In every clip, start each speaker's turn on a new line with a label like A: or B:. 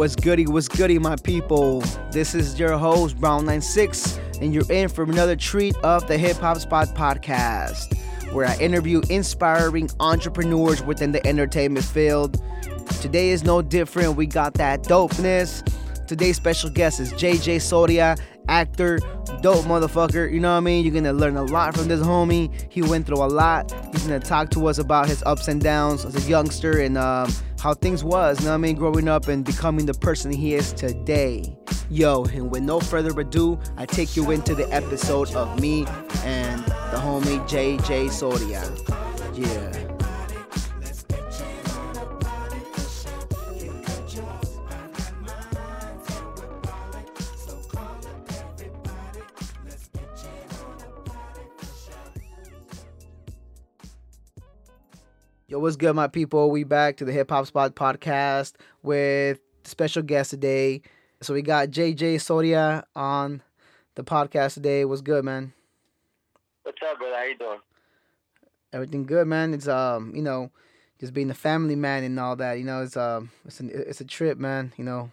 A: What's goody? What's goody, my people? This is your host, Brown96, and you're in for another treat of the Hip Hop Spot podcast, where I interview inspiring entrepreneurs within the entertainment field. Today is no different. We got that dopeness. Today's special guest is JJ Soria, actor, dope motherfucker. You know what I mean? You're gonna learn a lot from this homie. He went through a lot. He's gonna talk to us about his ups and downs as a youngster and um, how things was. You know what I mean? Growing up and becoming the person he is today. Yo, and with no further ado, I take you into the episode of me and the homie JJ Soria. Yeah. Yo, what's good, my people? We back to the Hip Hop Spot podcast with special guest today. So we got JJ Soria on the podcast today. What's good, man?
B: What's up, brother? How you doing?
A: Everything good, man. It's um, you know, just being a family man and all that. You know, it's um, it's a it's a trip, man. You know,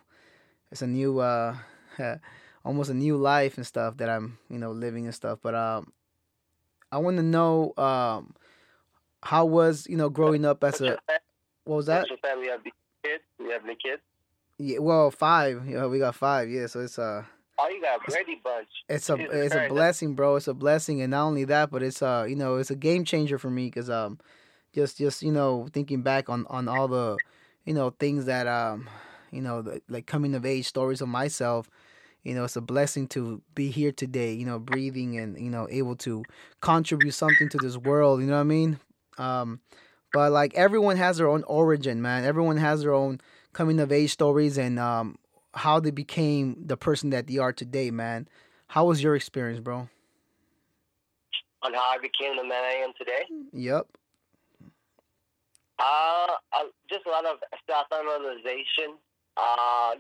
A: it's a new uh, almost a new life and stuff that I'm you know living and stuff. But um, I want to know um how was you know growing up as a what was that?
B: What's your family? You have the kids? You have any kids?
A: Yeah, well, five. Yeah, we got five. Yeah, so it's uh.
B: Oh, you got a Brady bunch.
A: It's a
B: Jesus
A: it's a blessing, bro. It's a blessing, and not only that, but it's uh you know it's a game changer for me because um just just you know thinking back on on all the you know things that um you know the, like coming of age stories of myself. You know, it's a blessing to be here today. You know, breathing and you know able to contribute something to this world. You know what I mean? Um, but like everyone has their own origin, man. Everyone has their own coming of age stories and um how they became the person that they are today, man. How was your experience, bro?
B: On how I became the man I am today?
A: Yep.
B: Uh, uh just a lot of self-analyzation. Uh,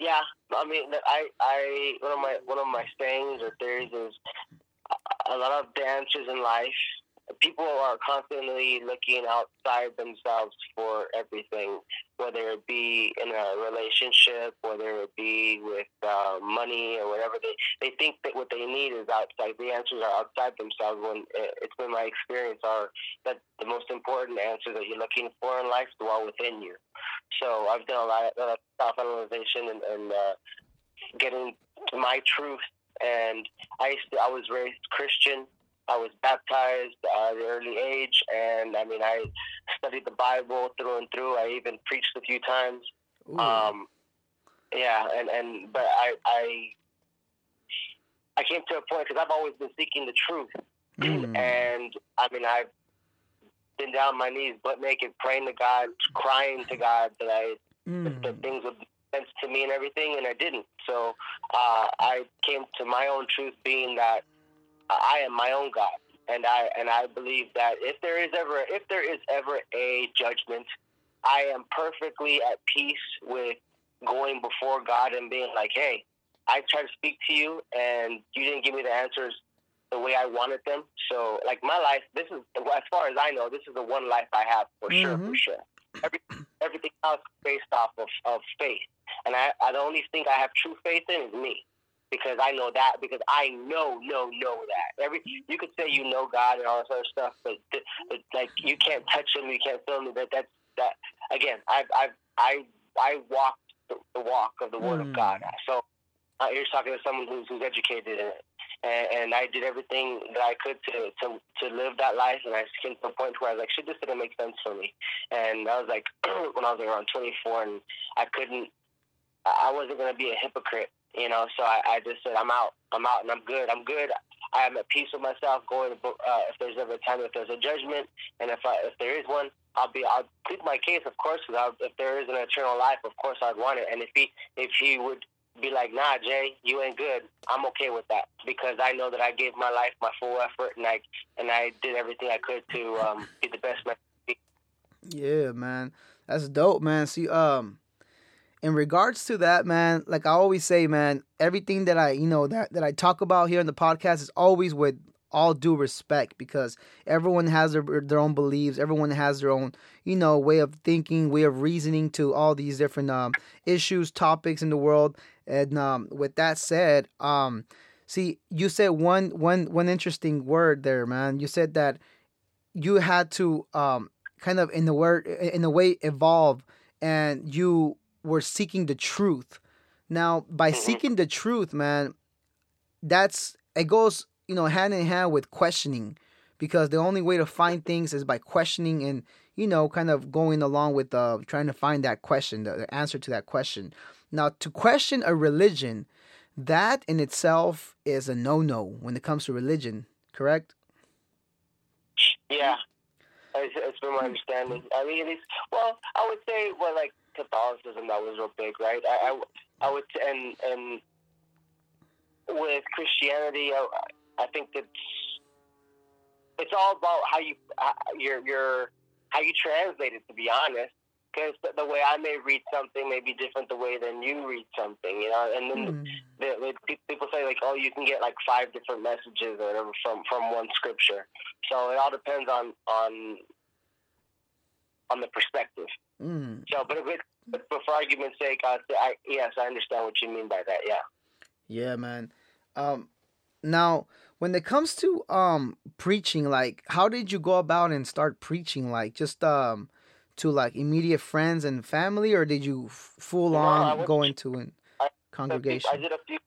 B: yeah, I mean, I, I, one of my, one of my sayings or theories is a- a lot of dances in life. People are constantly looking outside themselves for everything, whether it be in a relationship, whether it be with uh, money or whatever. They they think that what they need is outside. The answers are outside themselves. When uh, it's been my experience are that the most important answer that you're looking for in life dwell within you. So I've done a lot of self analyzation and, and uh, getting to my truth. And I used to, I was raised Christian. I was baptized at an early age, and I mean I studied the Bible through and through. I even preached a few times.
A: Ooh.
B: Um, yeah, and and but I I I came to a point because I've always been seeking the truth,
A: Mm.
B: and I mean I've been down on my knees, butt naked, praying to God, crying to God that I
A: Mm.
B: that things would sense to me and everything, and I didn't. So uh, I came to my own truth, being that I am my own God, and I and I believe that if there is ever if there is ever a judgment, I am perfectly at peace with going before God and being like, hey, I tried to speak to you, and you didn't give me the answers the way I wanted them. So, like my life, this is as far as I know, this is the one life I have for sure,
A: Mhm.
B: for sure. Every, everything else is based off of, of faith, and I, I the only thing I have true faith in is me, because I know that because I know, know, know that. Every you could say you know God and all this other stuff, but, but like you can't touch Him, you can't feel Him. That that's that again. I've I've I I walked the, the walk of the Word
A: Mm.
B: of God. So uh, you're talking to someone who's, who's educated in it. And, and I did everything that I could to, to to live that life, and I came to a point where I was like, "Shit, this didn't make sense for me." And I was like, when I was around 24, and I couldn't, I I wasn't gonna be a hypocrite, you know. So I, I just said, "I'm out, I'm out, and I'm good, I'm good. I am at peace with myself. Going, to, uh, if there's ever a time, if there's a judgment, and if I, if there is one, I'll be, I'll plead my case, of course. Because if there is an eternal life, of course I'd want it. And if he, if he would be like, nah, Jay, you ain't good. I'm okay with that because I know that I gave my life my full effort and I and I did everything I could to um, be the best man.
A: Yeah, man. That's dope, man. See, um, in regards to that, man, like I always say, man, everything that I, you know, that that I talk about here in the podcast is always with all due respect because everyone has their, their own beliefs. Everyone has their own you know way of thinking way of reasoning to all these different um, issues topics in the world. And um, with that said um, see you said one one one interesting word there man. You said that you had to um, kind of in the word in a way evolve and you were seeking the truth. Now by
B: Mhm.
A: seeking the truth man that's it goes you know hand in hand with questioning. Because the only way to find things is by questioning and you know kind of going along with uh, trying to find that question the, the answer to that question. Now to question a religion that in itself is a no-no when it comes to religion correct?
B: Yeah, it's, it's been my understanding. I mean, least, well, I would say, well, like Catholicism, that was real big, right? I, I, I would, and and with Christianity, I, I think it's it's all about how you uh, your your how you translate it. To be honest, because the, the way I may read something may be different the way than you read something, you know. And then
A: Hmm.
B: the, the, people say like, oh, you can get like five different messages or whatever from from one scripture. So it all depends on on on the perspective.
A: Mm.
B: So, but, but, but for argument's sake, I, I yes, I understand what you mean by that. Yeah.
A: Yeah, man. Um, now when it comes to um preaching, like, how did you go about and start preaching? Like, just um to like immediate friends and family, or did you f- full
B: No,
A: on go into an
B: I-
A: congregation?
B: I did a few.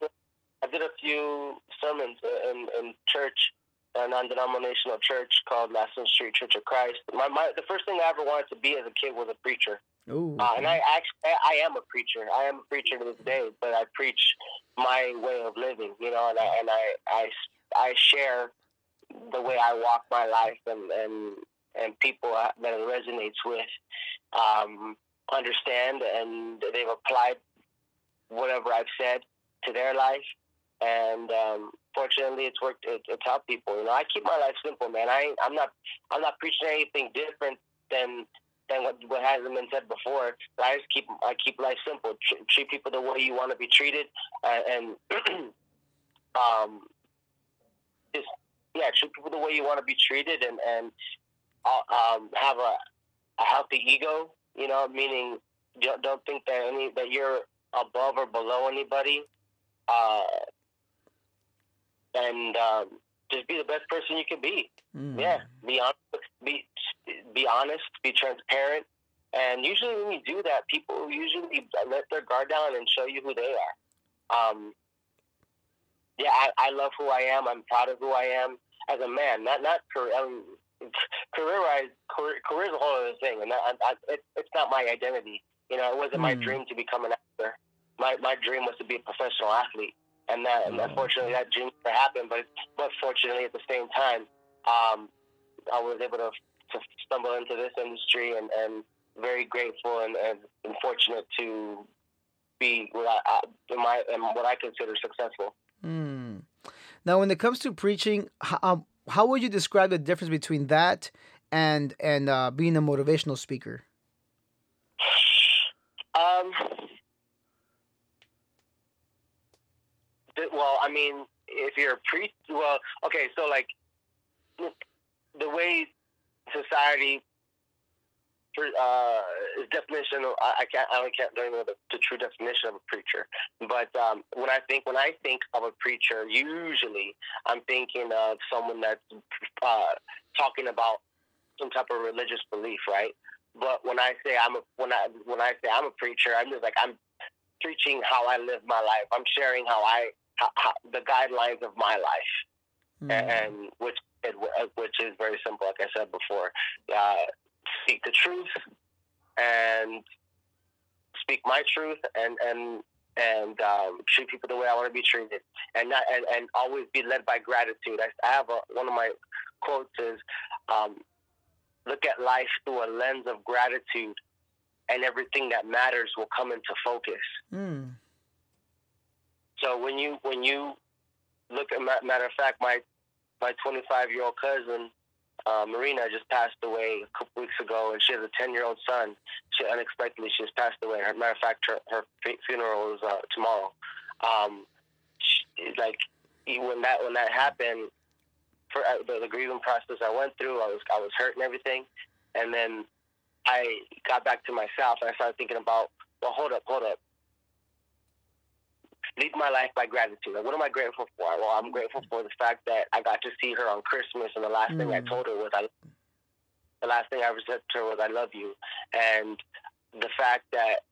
B: I did a few sermons in in church, a non-denominational church called Lassen Street Church of Christ. My, my the first thing I ever wanted to be as a kid was a preacher.
A: Ooh,
B: Uh, and I actually, I am a preacher. I am a preacher to this day, but I preach my way of living, you know, and I, and I, I, I share the way I walk my life and, and, and people that it resonates with, um, understand and they've applied whatever I've said to their life. And, um, fortunately it's worked, it, it's helped people, you know, I keep my life simple, man. I, I'm not, I'm not preaching anything different than, than what, what hasn't been said before. I just keep I keep life simple. Tr- treat people the way you want to be treated, uh, and um, just yeah, treat people the way you want to be treated, and and uh, um, have a a healthy ego. You know, meaning don't, don't think that any that you're above or below anybody, uh, and um, just be the best person you can be.
A: Mm.
B: Yeah, be honest, be be honest, be transparent, and usually when you do that, people usually let their guard down and show you who they are. Um, yeah, I, I love who I am. I'm proud of who I am as a man. Not not career. Um, career wise, career, is a whole other thing, and I, I, it, it's not my identity. You know, it wasn't my
A: Hmm.
B: dream to become an actor. My my dream was to be a professional athlete, and that and unfortunately that never happened. But but fortunately at the same time, um, I was able to to stumble into this industry, and, and very grateful and, and, and fortunate to be what I, I, in my in what I consider successful.
A: Mm. Now, when it comes to preaching, how, how would you describe the difference between that and and uh, being a motivational speaker?
B: Um, well, I mean, if you're a priest, well, okay, so like the way society uh, is definition. I, can't. I don't, can't don't know the, the true definition of a preacher. But um, when I think when I think of a preacher, usually I'm thinking of someone that's uh, talking about some type of religious belief, right? But when I say I'm a when I when I say I'm a preacher, I'm just like I'm preaching how I live my life. I'm sharing how I how, how, the guidelines of my life,
A: Mm.
B: and which which is very simple. Like I said before, uh, speak the truth and speak my truth and and and um, treat people the way I want to be treated, and not and, and always be led by gratitude. I, I have a, one of my quotes is, um, "Look at life through a lens of gratitude, and everything that matters will come into focus."
A: Mm.
B: So when you when you look at matter of fact, my my 25 year old cousin uh, Marina just passed away a couple weeks ago, and she has a 10 year old son. She unexpectedly she just passed away. Her matter of fact, her, her funeral is uh, tomorrow. Um, she, like when that when that happened, for uh, the, the grieving process I went through. I was I was hurt and everything, and then I got back to myself and I started thinking about, well, hold up, hold up. Lead my life by gratitude. Like, what am I grateful for? Well, I'm grateful for the fact that I got to see her on Christmas, and the last mm. thing I mm. told her was, "I." The last thing I ever said to her was, "I love you," and the fact that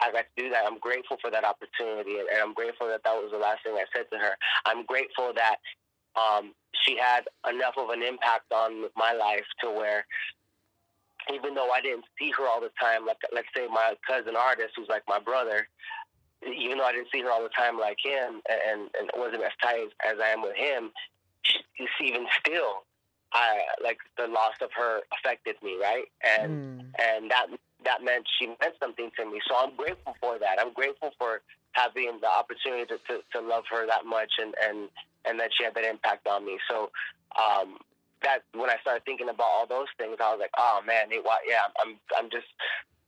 B: I got to do that. I'm grateful for that opportunity, and, I'm grateful that that was the last thing I said to her. I'm grateful that um, she had enough of an impact on my life to where, even though I didn't see her all the time, like let's say my cousin artist, who's like my brother, even though I didn't see her all the time like him, and and wasn't as tight as I am with him, she, even still, I like the loss of her affected me, right? And mm. and that that meant she meant something to me. So I'm grateful for that. I'm grateful for having the opportunity to, to, to love her that much and, and, and that she had that impact on me. So um, that when I started thinking about all those things, I was like, oh man, it, yeah, I'm I'm just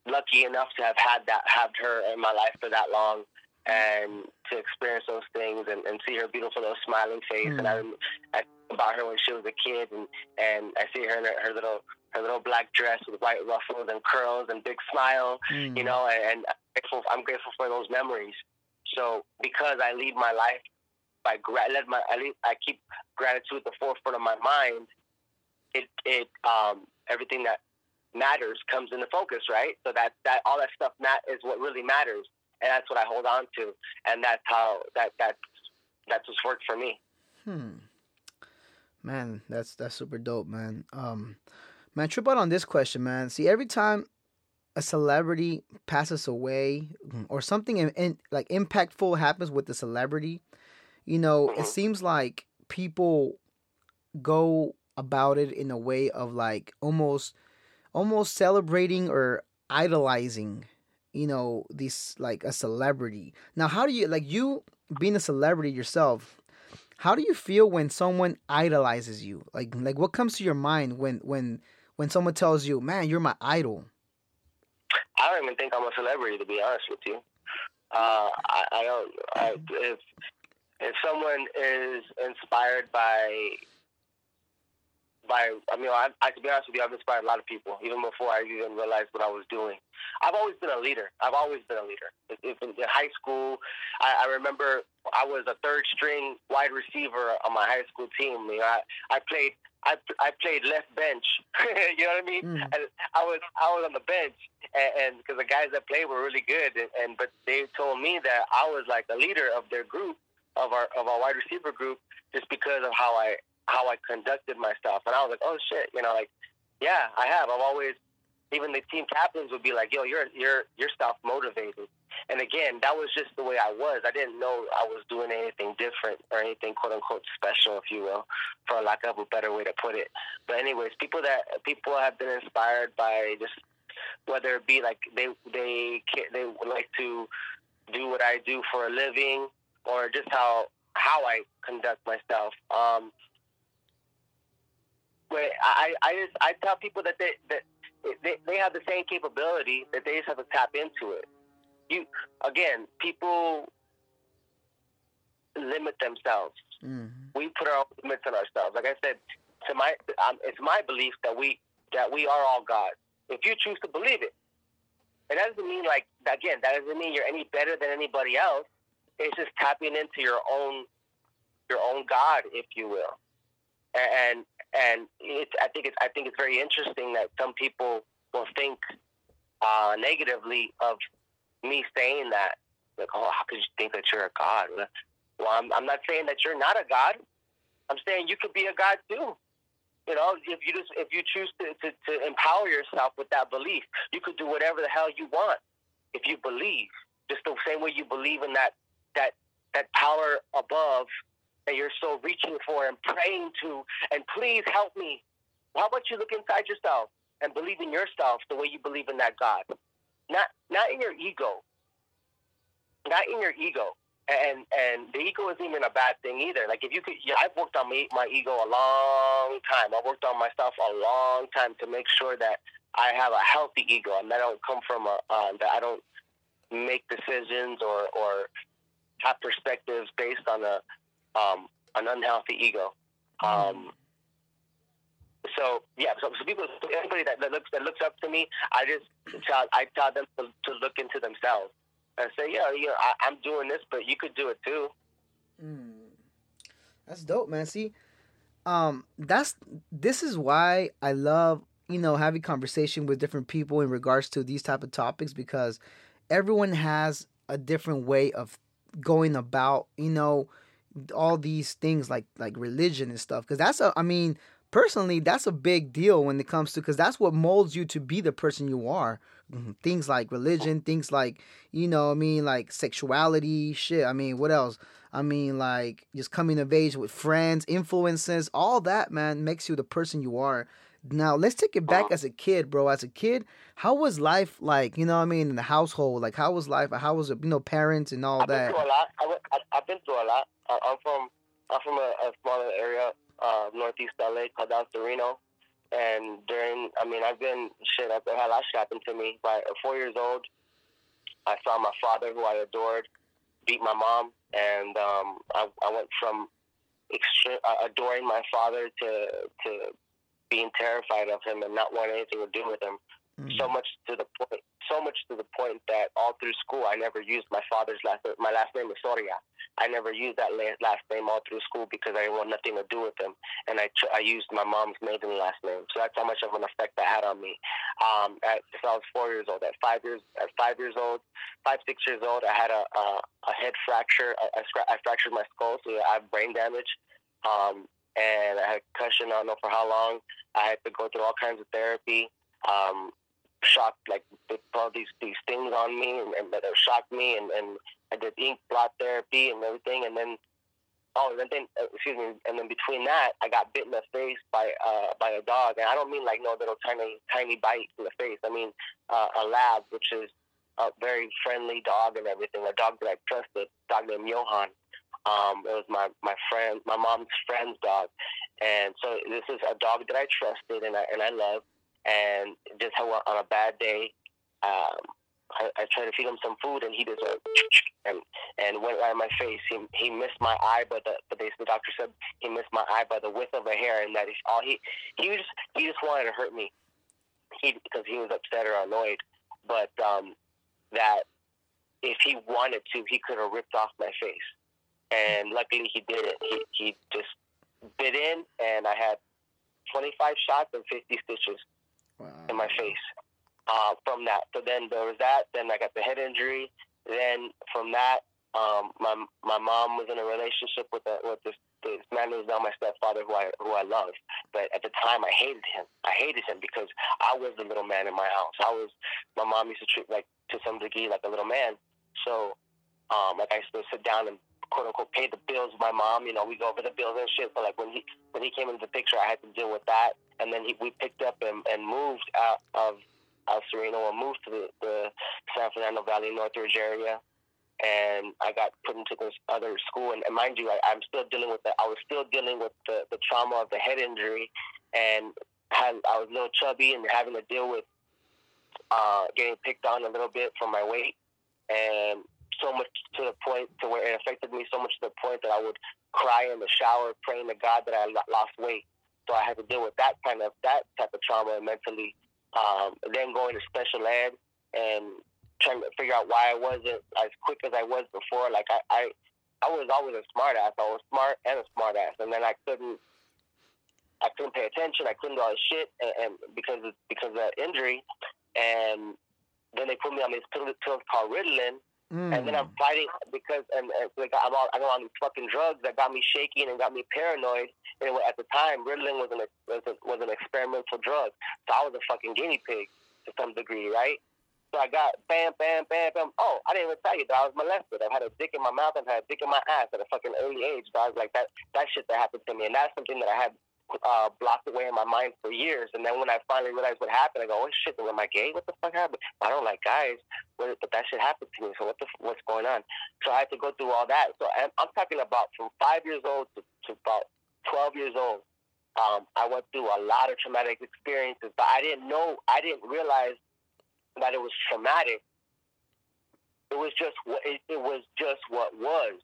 B: lucky enough to have had that, have her in my life for that long, and to experience those things and, and see her beautiful little smiling face. Mm. And I, I about her when she was a kid, and and I see her in her, her little her little black dress with white ruffles and curls and big smile, mm. you know, and, and I'm, grateful, I'm grateful for those memories. So because I lead my life by gra- let my I, lead, I keep gratitude at the forefront of my mind. It it um everything that matters comes into focus, right? So that that all that stuff mat is what really matters, and that's what I hold on to, and that's how that that's that's what's worked for me.
A: Hmm. Man, that's that's super dope, man. Um, man, trip out on this question, man. See, every time a celebrity passes away or something in, in, like impactful happens with the celebrity, you know, it seems like people go about it in a way of like almost almost celebrating or idolizing you know this like a celebrity. Now how do you like you being a celebrity yourself how do you feel when someone idolizes you? Like like what comes to your mind when when when someone tells you man you're my idol
B: i don't even think i'm a celebrity to be honest with you. Uh, I, I don't I, if if someone is inspired by by I mean I, I to be honest with you I've inspired a lot of people even before I even realized what I was doing. I've always been a leader. I've always been a leader. If, if in, high school, I, I remember I was a third string wide receiver on my high school team. You know, I, I played I, I played left bench. you know what I mean? Mm. And I was I was on the bench, and because the guys that played were really good, and, and but they told me that I was like the leader of their group, of our of our wide receiver group, just because of how I how I conducted myself. And I was like, oh shit, you know, like, yeah, I have. I've always, even the team captains would be like, yo, you're you're you're self motivated. And again, that was just the way I was. I didn't know I was doing anything different or anything quote unquote special, if you will, for lack of a better way to put it. But anyways, people that people have been inspired by just whether it be like they they they would like to do what I do for a living or just how how I conduct myself. Um, where I I just I tell people that they that they, they have the same capability that they just have to tap into it. You again, people limit themselves. Mm-hmm. We put our limits on ourselves. Like I said, to my um, it's my belief that we that we are all God. If you choose to believe it, it doesn't mean like again that doesn't mean you're any better than anybody else. It's just tapping into your own your own God, if you will. And and it's I think it's I think it's very interesting that some people will think uh, negatively of me saying that. Like, oh, how could you think that you're a god? Well, I'm, I'm not saying that you're not a god. I'm saying you could be a god too. You know, if you just if you choose to, to, to empower yourself with that belief, you could do whatever the hell you want if you believe. Just the same way you believe in that that that power above that you're so reaching for and praying to, and please help me. How about you look inside yourself and believe in yourself the way you believe in that God? Not not in your ego. Not in your ego. And and the ego isn't even a bad thing either. Like if you could, yeah, I've worked on my, my ego a long time. I've worked on myself a long time to make sure that I have a healthy ego and that I don't come from a uh, that I don't make decisions or or have perspectives based on a um, an unhealthy ego. Um, so yeah, so, so people, anybody that, that looks that looks up to me, I just tell I tell them to, to look into themselves and say, yeah, you know, I, I'm doing this, but you could do it too.
A: Mm. That's dope, man. See, um, that's this is why I love you know having conversation with different people in regards to these type of topics because everyone has a different way of going about you know all these things like like religion and stuff because that's a i mean personally that's a big deal when it comes to because that's what molds you to be the person you are. Mm-hmm. things like religion things like you know i mean like sexuality shit i mean what else? I mean like just coming of age with friends influences all that man makes you the person you are now let's take it back as a kid bro. As a kid how was life like you know what i mean in the household? Like how was life? How was it you know parents and all
B: I've
A: that?
B: been through a lot. I, I, i've been through a lot. I'm from i'm from a, a smaller area uh, northeast LA called El Sereno. And during, I mean, I've been, shit, I've had a lot happen to me. By four years old, I saw my father, who I adored, beat my mom. And um, I, I went from extre- uh, adoring my father to, to being terrified of him and not wanting anything to do with him. Mm-hmm. So much to the point, so much to the point that all through school I never used my father's last. My last name is Soria. I never used that last name all through school because I didn't want nothing to do with him, and I I used my mom's maiden last name. So that's how much of an effect that had on me. Um, at so I was four years old. At five years at five years old, five six years old, I had a a, a head fracture. I, I, I fractured my skull, so I have brain damage. Um, and I had concussion. I don't know for how long. I had to go through all kinds of therapy. Um, shocked like all these these things on me and, and that shocked me and, and I did ink blot therapy and everything and then oh and then uh, excuse me and then between that I got bit in the face by uh by a dog and I don't mean like no little tiny tiny bite in the face I mean uh, a lab which is a very friendly dog and everything a dog that I trusted dog named Johan um it was my my friend my mom's friend's dog and so this is a dog that I trusted and I and I love and just how on a bad day, um, I, I tried to feed him some food, and he just went and and went right in my face. He he missed my eye, but the but the doctor said he missed my eye by the width of a hair, and that is all he he just he just wanted to hurt me. He because he was upset or annoyed, but um, that if he wanted to, he could have ripped off my face, and luckily he did it. He he just bit in, and I had 25 shots and 50 stitches wow. in my face uh, from that. So then there was that. Then I got the head injury. Then from that, um, my my mom was in a relationship with a, with this, this man who's now my stepfather, who I who I love. But at the time, I hated him. I hated him because I was the little man in my house. I was my mom used to treat like to some degree like a little man. So, um, like I used to sit down and quote unquote pay the bills with my mom. You know, we go over the bills and shit. But like when he when he came into the picture, I had to deal with that. And then he, we picked up and, and moved out of El Sereno and moved to the, the San Fernando Valley Northridge area. And I got put into this other school. And, and mind you, I, I'm still dealing with that. I was still dealing with the, the trauma of the head injury, and had I was a little chubby and having to deal with uh, getting picked on a little bit for my weight. And so much to the point to where it affected me so much to the point that I would cry in the shower praying to God that I lost weight. So I had to deal with that kind of that type of trauma mentally. Um, then going to special ed and trying to figure out why I wasn't as quick as I was before. Like I, I, I was always a smart ass. I was smart and a smart ass, and then I couldn't. I couldn't pay attention. I couldn't do all this shit, and, and because because of that injury, and then they put me on these pills called Ritalin, Mm. And then I'm fighting because and, and like I'm all, I'm on these fucking drugs that got me shaking and got me paranoid. And at the time, Ritalin was an was, a, was an experimental drug, so I was a fucking guinea pig to some degree, right? So I got bam, bam, bam, bam. Oh, I didn't even tell you that I was molested. I've had a dick in my mouth. I've had a dick in my ass at a fucking early age. So I was like, that that shit that happened to me, and that's something that I had uh, blocked away in my mind for years. And then when I finally realized what happened, I go, oh shit, am I gay? What the fuck happened? I don't like guys, but that shit happened to me. So what the what's going on? So I had to go through all that. So I'm, I'm talking about from five years old to, to about 12 years old. Um, I went through a lot of traumatic experiences, but I didn't know, I didn't realize that it was traumatic. It was just what it, it was just what was.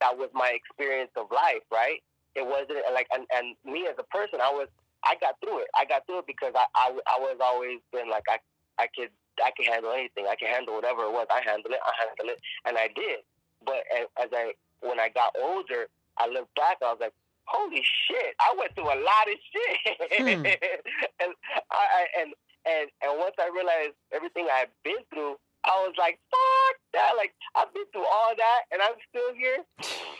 B: That was my experience of life, right? It wasn't like and, and me as a person, I was I got through it. I got through it because I I, I was always been like I I could I could handle anything. I can handle whatever it was. I handle it. I handle it, and I did. But as I when I got older, I looked back. I was like, holy shit! I went through a lot of shit, hmm. and I and and and once I realized everything I've been through, I was like, fuck that! Like I've been through all that, and I'm still here.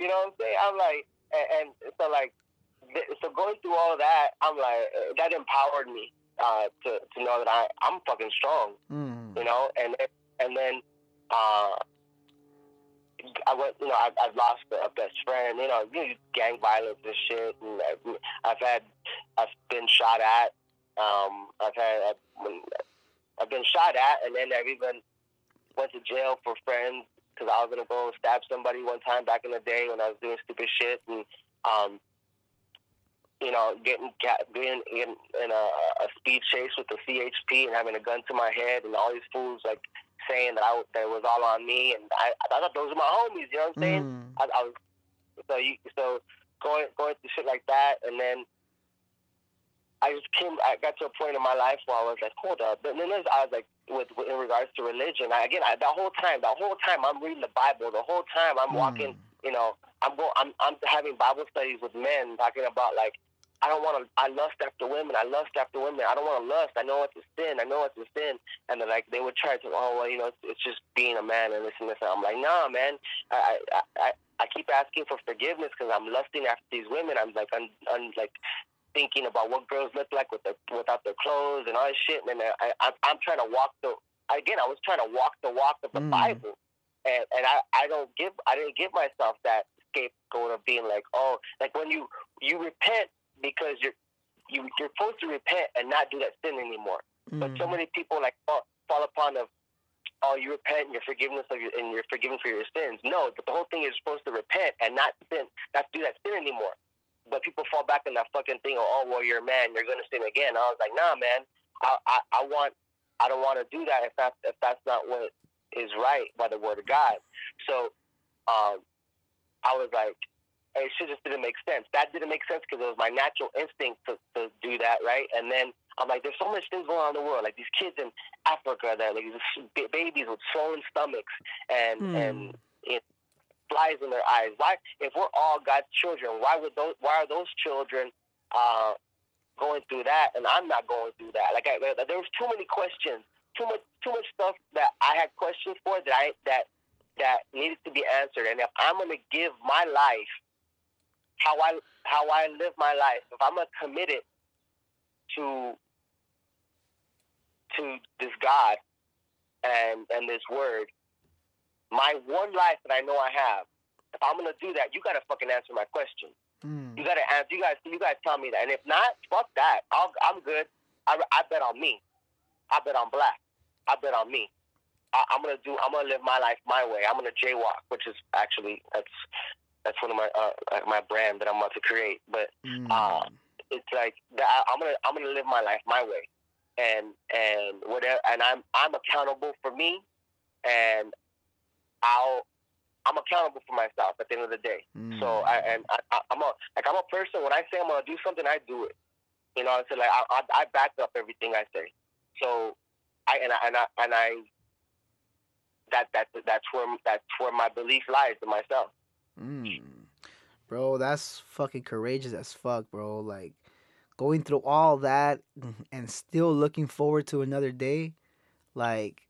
B: You know what I'm saying? I'm like, and, and so like, so going through all that, I'm like, that empowered me uh, to to know that I I'm fucking strong. Mm. You know, and and then uh, I went. You know, I, I've lost a best friend. You know, gang violence and shit. And I've had I've been shot at. Um, I've had I've, I've been shot at, and then I've even went to jail for friends because I was gonna go stab somebody one time back in the day when I was doing stupid shit and um you know, getting being in, in a, a speed chase with the CHP and having a gun to my head, and all these fools like saying that I that it was all on me, and I, I thought those were my homies. You know what I'm saying? Mm. I, I was so you so going going through shit like that, and then I just came. I got to a point in my life where I was like, hold up. But then I was like, with, with in regards to religion, I, again, I, the whole time, the whole time I'm reading the Bible, the whole time I'm mm. walking. You know, I'm going. I'm I'm having Bible studies with men talking about like I don't want to. I lust after women. I lust after women. I don't want to lust. I know it's a sin. I know it's a sin. And then like they would try to, oh well, you know, it's, it's just being a man and this and this. And I'm like, nah, man. I I I, I keep asking for forgiveness because I'm lusting after these women. I'm like, I'm, I'm like thinking about what girls look like with the without their clothes and all this shit. And I, I I'm trying to walk the. Again, I was trying to walk the walk of the mm. Bible, and and I I don't give I didn't give myself that scapegoat of being like, oh, like when you you repent because you're you, you're supposed to repent and not do that sin anymore. Mm. But so mm. many people like fall, fall upon the oh you repent and you're forgiveness of your and you're forgiven for your sins. No, but the whole thing is supposed to repent and not sin, not do that sin anymore. But people fall back in that fucking thing. Of, oh well, you're a man, you're gonna sin again. I was like, nah, man. I I, I want I don't want to do that if that's if that's not what is right by the word of God. So um, I was like, it shit just didn't make sense. That didn't make sense because it was my natural instinct to, to do that, right? And then I'm like, there's so much things going on in the world. Like these kids in Africa that like these babies with swollen stomachs and mm. and it, flies in their eyes. Why, if we're all God's children, why would those? Why are those children uh, going through that, and I'm not going through that? Like I, there was too many questions, too much, too much stuff that I had questions for that I that that needed to be answered. And if I'm going to give my life how I how I live my life, if I'm gonna commit it to to this God and and this word, my one life that I know I have, if I'm gonna do that, you gotta fucking answer my question. Mm. You gotta answer. You guys, you guys tell me that. And if not, fuck that. i am good. I, I bet on me. I bet on black. I bet on me. I, am gonna do. I'm gonna live my life my way. I'm gonna jaywalk, which is actually that's that's one of my uh, my brand that I'm about to create. But mm. uh, it's like I'm gonna I'm gonna live my life my way, and and whatever, and I'm I'm accountable for me, and I'll I'm accountable for myself at the end of the day. Mm. So I and I, am a like I'm a person. When I say I'm gonna do something, I do it. You know, so like I, I, I back up everything I say. So I and I and I, and I that that that's where that's where my belief lies in myself.
A: Mm. Bro, that's fucking courageous as fuck, bro. Like going through all that and still looking forward to another day. Like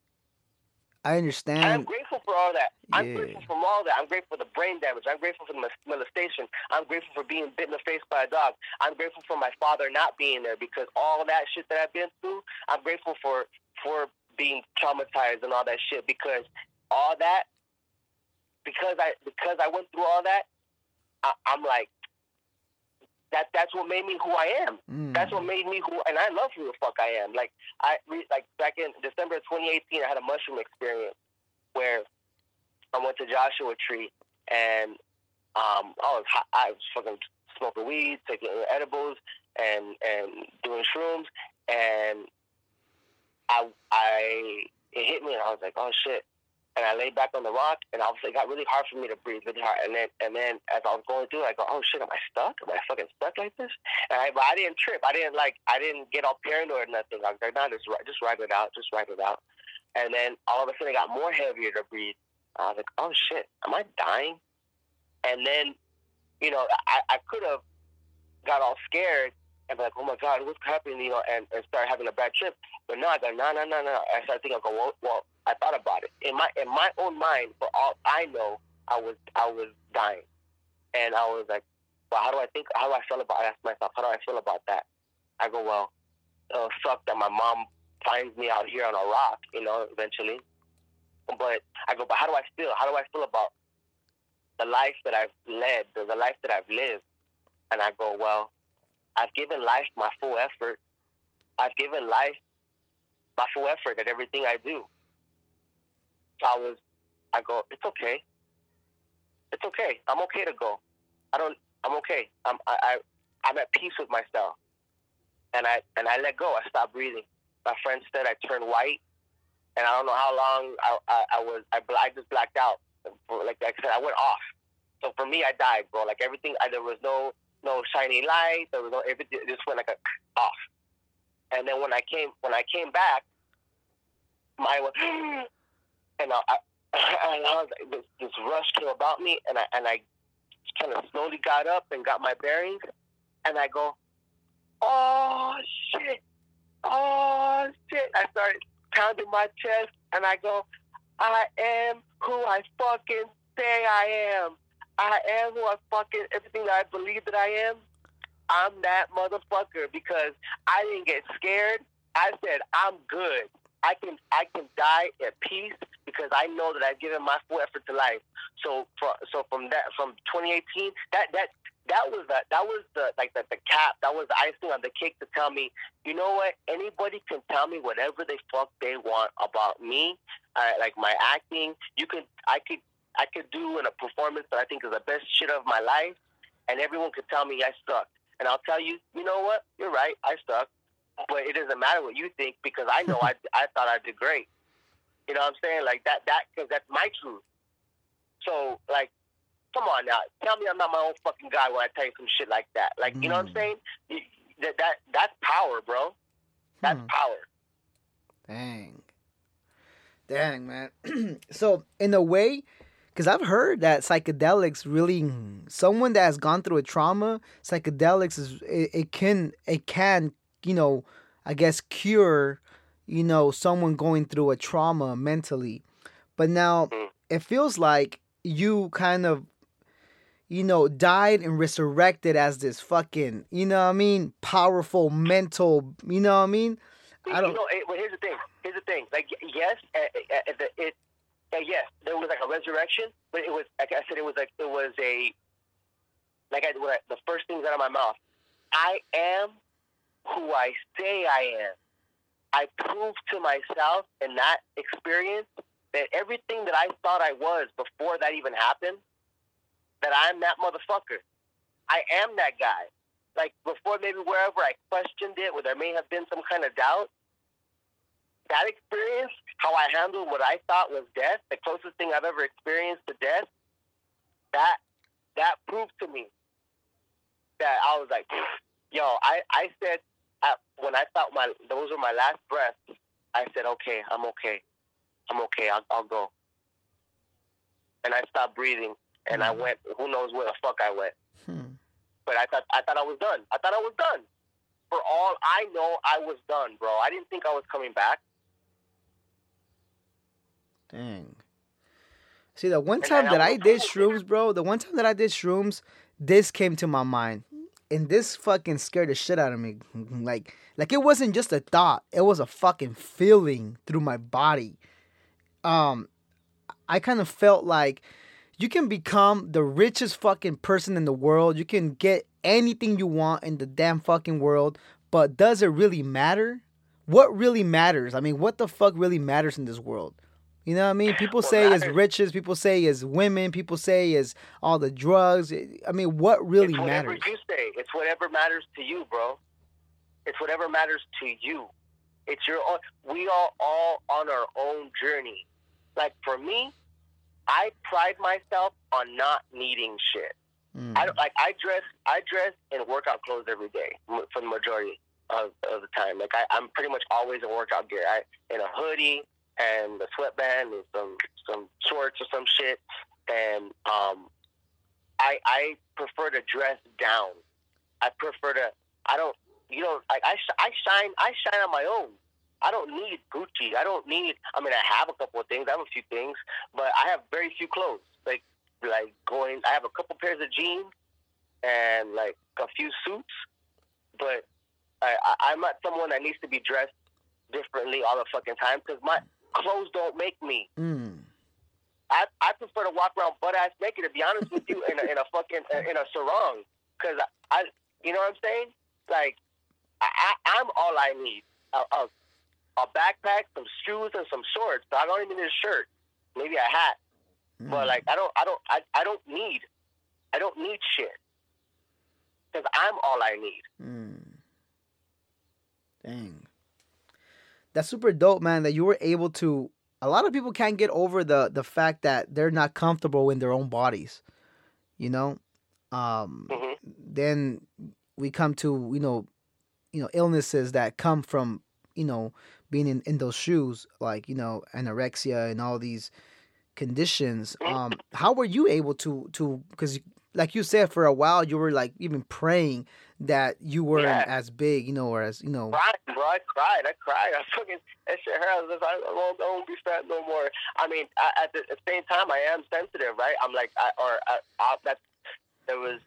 A: I understand.
B: I'm grateful for all that. Yeah. I'm grateful for all that. I'm grateful for the brain damage. I'm grateful for the molestation. I'm grateful for being bit in the face by a dog. I'm grateful for my father not being there because all that shit that I've been through. I'm grateful for for being traumatized and all that shit because all that because I because I went through all that, I, am like that. That's what made me who I am. Mm. That's what made me who, and I love who the fuck I am. Like I like back in December 2018, I had a mushroom experience where I went to Joshua Tree and um, I was I was fucking smoking weed, taking edibles, and and doing shrooms, and I I it hit me, and I was like, oh shit, and I lay back on the rock, and obviously it got really hard for me to breathe, really hard. And then, and then as I was going through, it, I go, "Oh shit, am I stuck? Am I fucking stuck like this?" And I, but I didn't trip. I didn't like, I didn't get all paranoid or nothing. I was like, "No, just just ride it out, just ride it out." And then all of a sudden, it got more heavier to breathe. I was like, "Oh shit, am I dying?" And then, you know, I, I could have got all scared and be like, "Oh my god, what's happening?" You know, and, and start having a bad trip. But no, I go, "No, no, no, no." I started thinking, I go, well, well, I thought about it in my in my own mind. For all I know, I was I was dying, and I was like, "Well, how do I think? How do I feel about?" I asked myself, "How do I feel about that?" I go, "Well, it'll suck that my mom finds me out here on a rock, you know, eventually." But I go, "But how do I feel? How do I feel about the life that I've led, the, the life that I've lived?" And I go, "Well." I've given life my full effort. I've given life my full effort at everything I do. So I go, it's okay. It's okay. I'm okay to go. I don't. I'm okay. I'm. I. I I'm at peace with myself. And I and I let go. I stopped breathing. My friend said I turned white, and I don't know how long I I, I was. I, I just blacked out. Like I said, I went off. So for me, I died, bro. Like everything, I, there was no no shiny light. There was no everything. Just went like a off. And then when I came when I came back, my and I, and I was like, this, this rush came about me, and I and I kind of slowly got up and got my bearings, and I go, oh shit, oh shit. I started pounding my chest, and I go, I am who I fucking say I am. I am who I fucking everything I believe that I am. I'm that motherfucker because I didn't get scared. I said I'm good. I can I can die at peace because I know that I've given my full effort to life. So for, so from that from 2018 that that that was the that was the like the, the cap that was the icing on the cake to tell me you know what anybody can tell me whatever they fuck they want about me uh, like my acting you can I could I could do in a performance that I think is the best shit of my life, and everyone could tell me I sucked. And I'll tell you, you know what? You're right. I sucked. But it doesn't matter what you think because I know I, I thought I did great. You know what I'm saying? Like that, that, because that's my truth. So, like, come on now. Tell me I'm not my own fucking guy when I tell you some shit like that. Like, mm. you know what I'm hmm. saying? That, that, that's power, bro. That's hmm. power.
A: Dang. Dang, man. so, in a way, because I've heard that psychedelics really someone that has gone through a trauma, psychedelics is it, it can it can you know I guess cure you know someone going through a trauma mentally, but now mm. it feels like you kind of you know, died and resurrected as this fucking, you know what I mean, powerful mental, you know what I mean?
B: I don't. You know, well, here's the thing. Here's the thing. Like, yes, eh, eh, eh, it, it, and yes, there was like a resurrection, but it was like I said, it was like it was a like I, I the first things out of my mouth. I am who I say I am. I proved to myself in that experience that everything that I thought I was before that even happened, that I'm that motherfucker. I am that guy. Like before, maybe wherever I questioned it, where there may have been some kind of doubt, that experience, how I handled what I thought was death, the closest thing I've ever experienced to death, that that proved to me that I was like, yo, I, I said I, when I thought my those were my last breaths, I said, okay, I'm okay, I'm okay, I'll, I'll go. And I stopped breathing, and mm-hmm. I went. Who knows where the fuck I went? Hmm. But I thought I thought I was done. I thought I was done. For all I know, I was done, bro. I didn't think I was coming back.
A: Dang. See, the one time that I did shrooms, bro, the one time that I did shrooms, this came to my mind. And this fucking scared the shit out of me. Like, like it wasn't just a thought; it was a fucking feeling through my body. Um, I kind of felt like you can become the richest fucking person in the world. You can get anything you want in the damn fucking world, but does it really matter? What really matters? I mean, what the fuck really matters in this world? You know what I mean? People well, say as riches, people say as women, people say as all the drugs. I mean, what really
B: it's whatever
A: matters?
B: You say it's whatever matters to you, bro. It's whatever matters to you. It's your own. We are all on our own journey. like for me, I pride myself on not needing shit.
A: Mm.
B: I like I dress I dress in workout clothes every day for the majority of, of the time. Like I, I'm pretty much always in workout gear. I in a hoodie and a sweatband and some some shorts or some shit. And um, I I prefer to dress down. I prefer to. I don't. You know, like I I shine I shine on my own. I don't need Gucci. I don't need. I mean, I have a couple of things. I have a few things, but I have very few clothes. Like like going. I have a couple pairs of jeans and like a few suits, but I, I I'm not someone that needs to be dressed differently all the fucking time because my clothes don't make me.
A: Mm.
B: I, I prefer to walk around butt ass naked. To be honest with you, in a, in a fucking in a sarong, because I, you know what I'm saying? Like, I, I I'm all I need. A, a, a backpack, some shoes, and some shorts. I don't even need a shirt. Maybe a hat,
A: Mm.
B: but like I don't I don't I, I don't need I don't need shit because I'm all I need.
A: Mm. Dang. That's super dope, man, that you were able to a lot of people can't get over the the fact that they're not comfortable in their own bodies. You know? Um
B: hmm
A: then we come to, you know, you know, illnesses that come from, you know, being in, in those shoes, like, you know, anorexia and all these conditions. Um, how were you able to to because like you said for a while you were like even praying that you weren't
B: Yeah.
A: as big, you know, or as you know
B: Cried, bro. I cried. I cried. I fucking that shit hurt. I was just, I won't, I won't be fat no more. I mean, I, at the same time, I am sensitive, right? I'm like, I, or I, I, that there was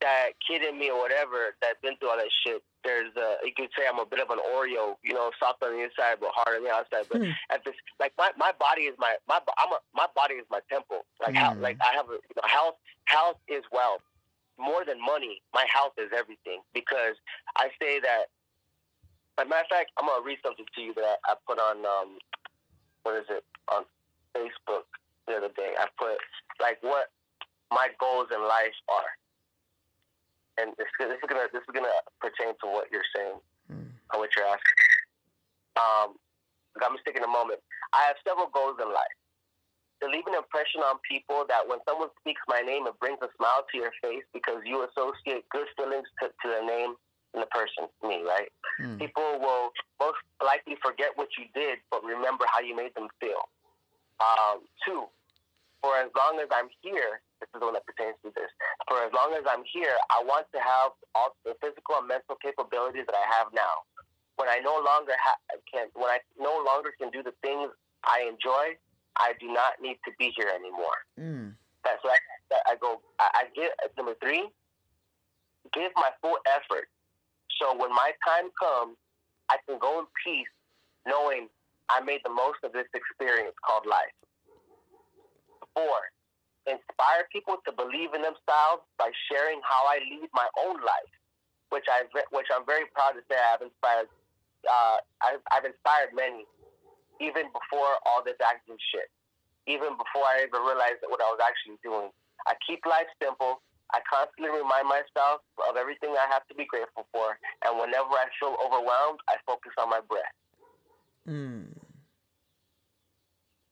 B: that kid in me or whatever that's been through all that shit. There's, a you could say I'm a bit of an Oreo, you know, soft on the inside but hard on the outside. But
A: Hmm.
B: at this, like my my body is my my I'm a, my body is my temple. Like how,
A: Hmm.
B: like I have a you know, health. Health is wealth. More than money, my health is everything. Because I say that. As a matter of fact, I'm gonna read something to you that I, I put on um, what is it on Facebook the other day. I put like what my goals in life are, and this, this is gonna this is gonna pertain to what you're saying
A: Mm.
B: or what you're asking. Um, I'm just taking a moment. I have several goals in life. To leave an impression on people that when someone speaks my name, it brings a smile to your face because you associate good feelings to, to the name and the person, me, right?
A: Mm.
B: People will most likely forget what you did, but remember how you made them feel. Um, two, for as long as I'm here, this is the one that pertains to this. For as long as I'm here, I want to have all the physical and mental capabilities that I have now. When I no longer ha- can, when I no longer can do the things I enjoy, I do not need to be here anymore.
A: Mm.
B: That's why I, that I go. I, I get number three. Give my full effort, so when my time comes, I can go in peace, knowing I made the most of this experience called life. Four, inspire people to believe in themselves by sharing how I lead my own life, which I which I'm very proud to say I've inspired. Uh, I've, I've inspired many, even before all this acting shit even before I even realized what I was actually doing. I keep life simple. I constantly remind myself of everything I have to be grateful for. And whenever I feel overwhelmed, I focus on my breath.
A: Mm.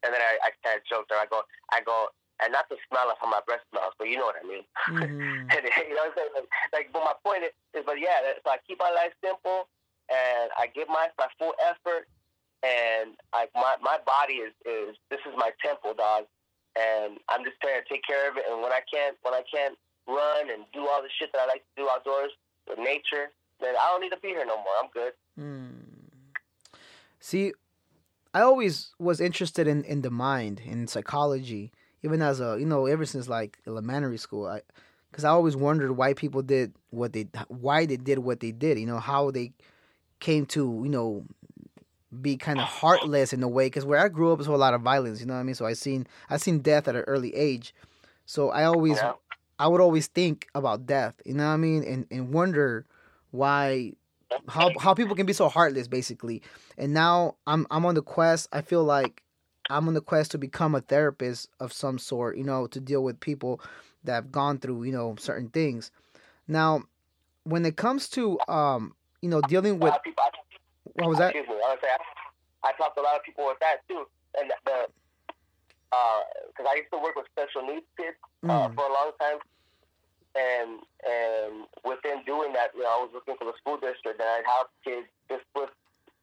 B: And then I, I kind of joke there. I go, I go, and not to smell of how my breath smells, but you know what I mean.
A: Mhm.
B: And, you know what I'm saying? Like, like, but my point is, is, but yeah, so I keep my life simple, and I give my my full effort, and like my my body is is this is my temple, dog, and I'm just trying to take care of it. And when I can't when I can't run and do all the shit that I like to do outdoors with nature, then I don't need to be here no more. I'm good.
A: Mm. See, I always was interested in, in the mind in psychology, even as a you know ever since like elementary school. I because I always wondered why people did what they why they did what they did. You know how they came to you know be kind of heartless in a way. Because where I grew up was a lot of violence. You know what I mean? So I seen I seen death at an early age. So I always
B: Yeah.
A: I would always think about death. You know what I mean? And and wonder why how how people can be so heartless basically and now i'm i'm on the quest i feel like i'm on the quest to become a therapist of some sort you know to deal with people that have gone through you know certain things now when it comes to um you know dealing with
B: lot of people. I,
A: what was that
B: Excuse me. I was say I, I talked to a lot of people with that too. and the because uh, I used to work with special needs kids uh,
A: Mm.
B: for a long time, and and within doing that, you know, I was working for the school district, and I'd help kids just with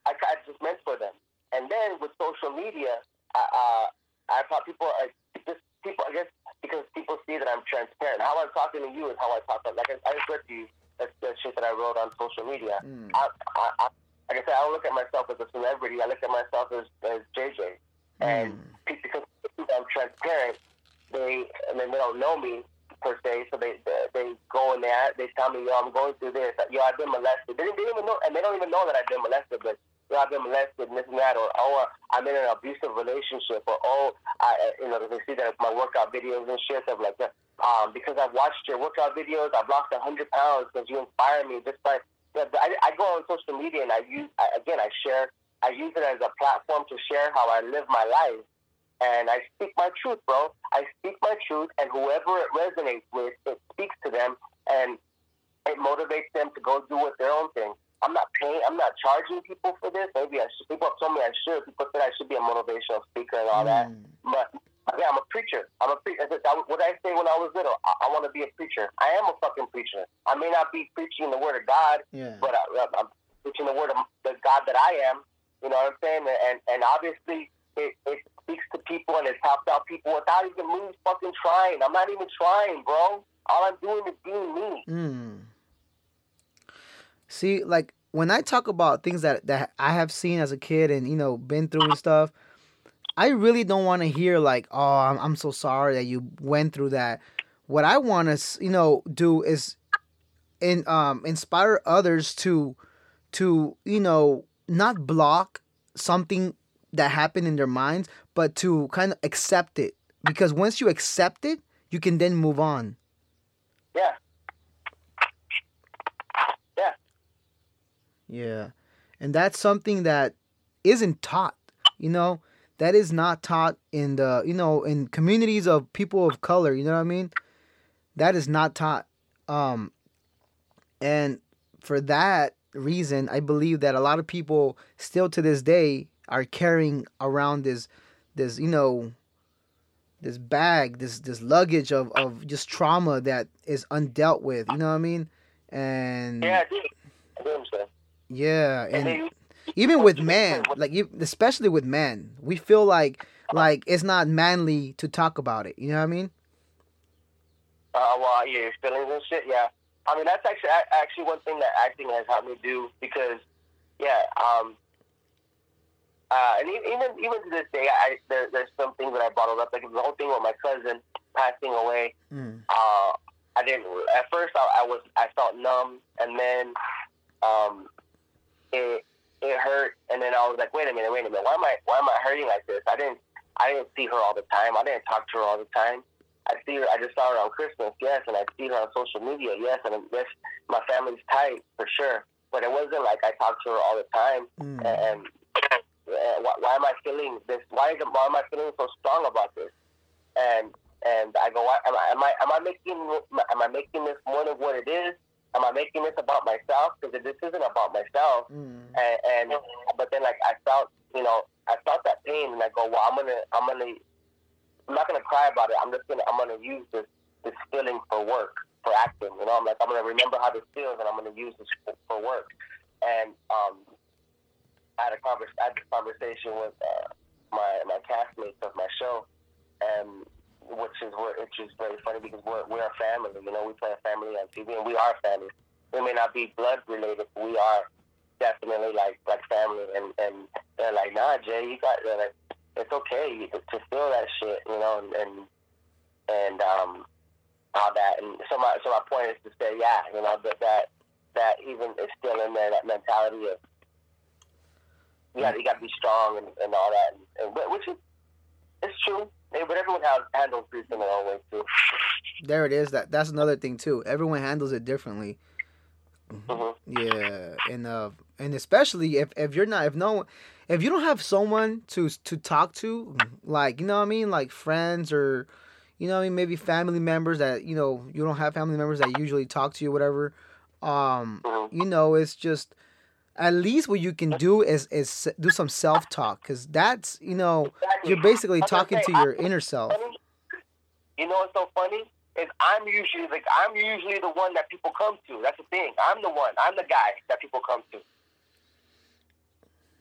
B: I, I just mentor them, and then with social media, I, uh, I thought people are just people. I guess because people see that I'm transparent. How I'm talking to you is how I talk. About like I, I read to you that, that shit that I wrote on social media.
A: Mm.
B: I, I, I, like I said, I don't look at myself as a celebrity. I look at myself as, as JJ. And
A: Mm.
B: pe- because I'm transparent, they and then they don't know me per se, so they they, they go in there, they tell me, yo, I'm going through this. Yo, I've been molested. They, didn't- they didn't even know, and they don't even know that I've been molested, but yo, I've been molested and this and that, or oh, I'm in an abusive relationship, or oh, I, I- you know, they see that my workout videos and shit stuff like that. Um, because I've watched your workout videos, I've lost a hundred pounds because you inspire me. Just by yeah, I, I go on social media and I use I, again I share I use it as a platform to share how I live my life, and I speak my truth, bro. I speak my truth, and whoever it resonates with, it speaks to them, and it motivates them to go do what their own thing. I'm not paying. I'm not charging people for this. Maybe I should. People have told me I should. People said I should be a motivational speaker and all that.
A: Mm.
B: But yeah, I'm a preacher. I'm a preacher. What did I say when I was little? I, I want to be a preacher. I am a fucking preacher. I may not be preaching the word of God,
A: Yeah.
B: but I, I'm preaching the word of the God that I am. You know what I'm saying? And and obviously it, it speaks to people and it's helped out people without even me fucking trying. I'm not even trying, bro. All I'm doing is being me.
A: Mm. See, like when I talk about things that that I have seen as a kid and you know been through and stuff, I really don't want to hear like, "Oh, I'm, I'm so sorry that you went through that." What I want to, you know, do is in um inspire others to to you know not block something that happened in their minds, but to kind of accept it because once you accept it, you can then move on.
B: Yeah. Yeah.
A: Yeah. And that's something that isn't taught, you know, that is not taught in the, you know, in communities of people of color, you know what I mean? That is not taught. Um and for that reason, I believe that a lot of people still to this day are carrying around this this, you know, this bag, this this luggage of of just trauma that is undealt with, you know what I mean? And
B: Yeah, I do. I do
A: yeah,
B: And
A: and even with men, like you- especially with men, we feel like like it's not manly to talk about it. You know what I mean?
B: uh, well, yeah, your feelings and shit. Yeah. I mean, that's actually actually one thing that acting has helped me do because, yeah, um, uh, and even even to this day, I there, there's some things that I bottled up. Like the whole thing with my cousin passing away.
A: Mm.
B: uh, I didn't. At first, I, I was I felt numb, and then um, it it hurt, and then I was like, wait a minute, wait a minute, why am I why am I hurting like this? I didn't I didn't see her all the time. I didn't talk to her all the time. I see her. I just saw her on Christmas, yes, and I see her on social media, yes, and yes, my family's tight for sure. But it wasn't like I talked to her all the time,
A: Mm.
B: and, and why, why am I feeling this? Why, is, why am I feeling so strong about this? And and I go, why, am I am I am I making am I making this more than what it is? Am I making this about myself? Because this isn't about myself.
A: Mm.
B: And, and but then like I felt, you know, I felt that pain, and I go, well, I'm gonna I'm gonna I'm not gonna cry about it. I'm just gonna I'm gonna use this this feeling for work for acting. You know, I'm like I'm gonna remember how this feels, and I'm gonna use this for, for work. And um, I had a convers I had this conversation with uh, my my castmates of my show, and which is which is very funny because we're we're a family. You know, we play a family on TV, and we are family. We may not be blood related, but we are definitely like like family. And and they're like, nah, Jay, you got like, it's okay to, to feel that shit, you know, and and, and um, all that. And so my so my point is to say, yeah, you know, that that that even is still in there that mentality of you got you got to be strong and, and all that, and, and which is it's true. But everyone has, handles grief in their own way too.
A: There it is. That that's another thing too. Everyone handles it differently.
B: hmm
A: Yeah, and uh, and especially if if you're not if no if you don't have someone to to talk to, like you know what I mean, like friends or you know what I mean, maybe family members that you know you don't have family members that usually talk to you, whatever. Um,
B: hmm
A: you know, it's just at least what you can do is is do some self talk because that's you know you're basically talking to your inner self.
B: You know what's so funny is I'm usually like I'm usually the one that people come to. That's the thing. I'm the one. I'm the guy that people come to.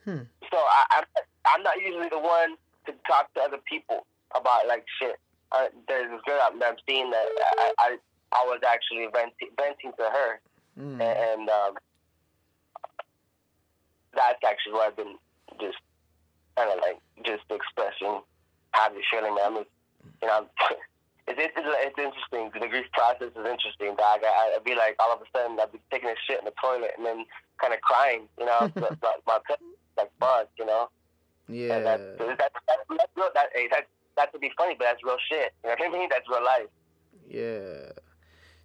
A: Hmm.
B: So I, I'm I'm not usually the one to talk to other people about like shit. Uh, there's this girl I'm, I'm seeing that I, I I was actually venting venting to her,
A: Mm.
B: and um, that's actually what I've been just kind of like just expressing how this feeling. Man, I mean, you know, it's, it's it's interesting. The grief process is interesting, dog. I, I'd be like all of a sudden I'd be taking a shit in the toilet and then kind of crying, you know, but my like fuck, you know.
A: Yeah.
B: And that's, that's, that's, that's real. That, hey, that, that could be funny, but that's real shit. You know what I mean? That's real life.
A: Yeah.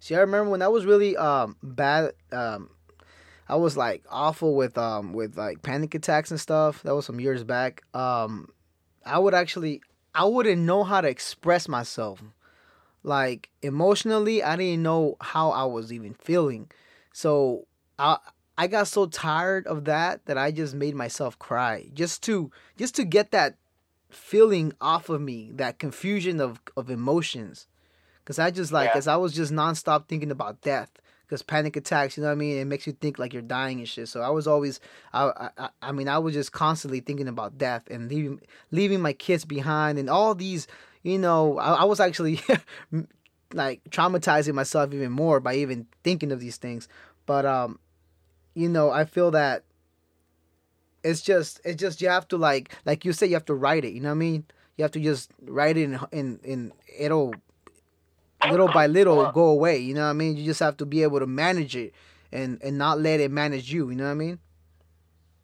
A: See, I remember when that was really um bad. Um, I was like awful with um with like panic attacks and stuff. That was some years back. Um, I would actually I wouldn't know how to express myself. Like emotionally, I didn't know how I was even feeling. So I I got so tired of that that I just made myself cry just to just to get that feeling off of me, that confusion of of emotions. Cause I just like,
B: Yeah.
A: cause I was just nonstop thinking about death. Cause panic attacks, you know what I mean? It makes you think like you're dying and shit. So I was always, I, I, I mean, I was just constantly thinking about death and leaving, leaving my kids behind and all these, you know, I, I was actually like traumatizing myself even more by even thinking of these things. But um, you know, I feel that it's just, it's just you have to like, like you said, you have to write it. You know what I mean? You have to just write it in, in, in it'll little by little go away. You know what I mean? You just have to be able to manage it and and not let it manage you. You know what I mean?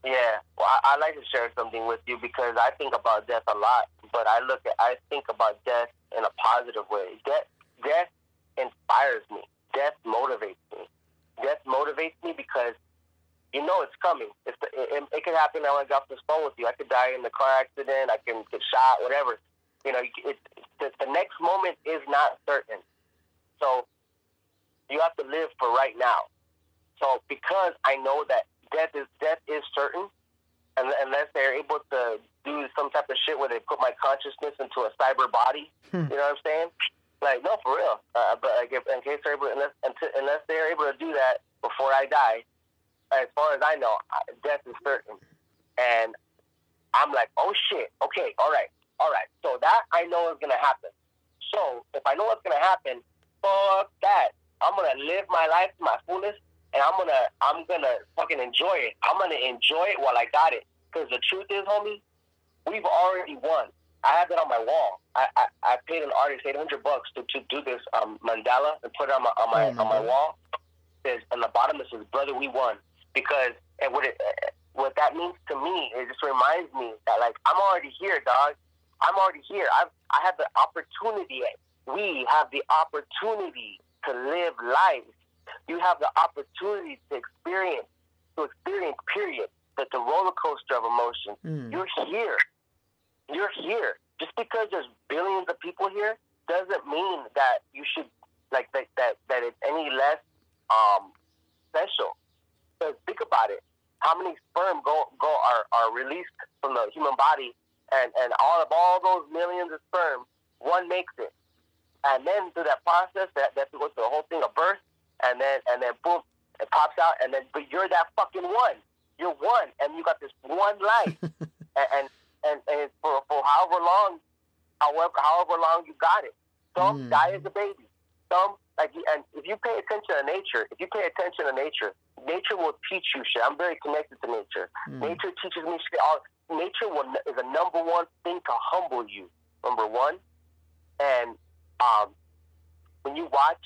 B: Yeah, well, I, I like to share something with you because I think about death a lot, but I look at, I think about death in a positive way. Death, death inspires me. Death motivates me. Death motivates me because you know it's coming. It's it, it, it could happen. I got off this phone with you. I could die in the car accident. I can get shot. Whatever. You know, it, the, the next moment is not certain. So you have to live for right now. So because I know that death is death is certain, and unless they're able to do some type of shit where they put my consciousness into a cyber body,
A: Hmm.
B: you know what I'm saying? Like no, for real. Uh, but like if, in case they're able, unless until, unless they're able to do that before I die, as far as I know, death is certain. And I'm like, oh shit, okay, all right, all right. So that I know is gonna happen. So if I know what's gonna happen, fuck that. I'm gonna live my life to my fullest, and I'm gonna I'm gonna fucking enjoy it. I'm gonna enjoy it while I got it. Because the truth is, homie, we've already won. I have it on my wall. I, I, I paid an artist 800 bucks to, to do this um, mandala and put it on my on my, on my
A: God.
B: wall. There's on the bottom it says, "Brother, we won." Because and what it what that means to me, it just reminds me that like I'm already here, dog. I'm already here. I've I have the opportunity. We have the opportunity to live life. You have the opportunity to experience to experience. Period. that the roller coaster of emotions.
A: Mm.
B: You're here. You're here. Just because there's billions of people here doesn't mean that you should like that that, that it's any less um special. Because think about it. How many sperm go go are, are released from the human body and, and all of all those millions of sperm, one makes it. And then through that process that that goes through the whole thing of birth and then and then boom, it pops out and then but you're that fucking one. You're one and you got this one life and and, and, and for, for however long however however long you got it. Some
A: Mm.
B: die as a baby. Some like and if you pay attention to nature, if you pay attention to nature, nature will teach you shit. I'm very connected to nature.
A: Mm.
B: Nature teaches me shit. All, nature will, is a number one thing to humble you. Number one, and um, when you watch,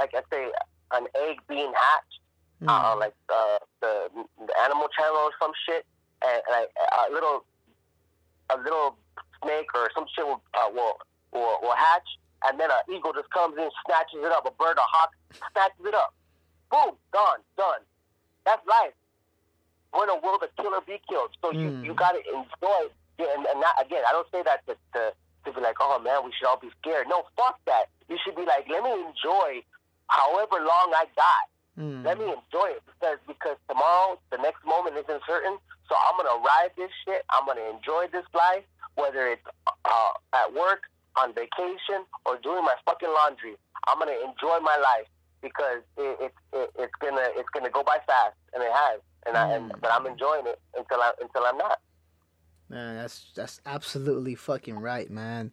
B: like I say, an egg being hatched,
A: Mm.
B: uh, like uh, the, the Animal Channel or some shit, and like a little, a little snake or some shit will uh, will, will will hatch, and then an eagle just comes in, snatches it up. A bird, a hawk, snatches it up. Boom, gone, done. That's life. When a will the killer be killed? So you
A: Mm.
B: you got to enjoy. Yeah, and, and not, again, I don't say that to, to to be like, oh man, we should all be scared. No, fuck that. You should be like, let me enjoy however long I got. Mm. Let me enjoy it because because tomorrow, the next moment isn't certain. So I'm gonna ride this shit. I'm gonna enjoy this life, whether it's uh, at work, on vacation, or doing my fucking laundry. I'm gonna enjoy my life because it, it, it, it's gonna it's gonna go by fast, and it has. And, mm. I, and but I'm enjoying it until I until I'm not.
A: Man, that's that's absolutely fucking right, man.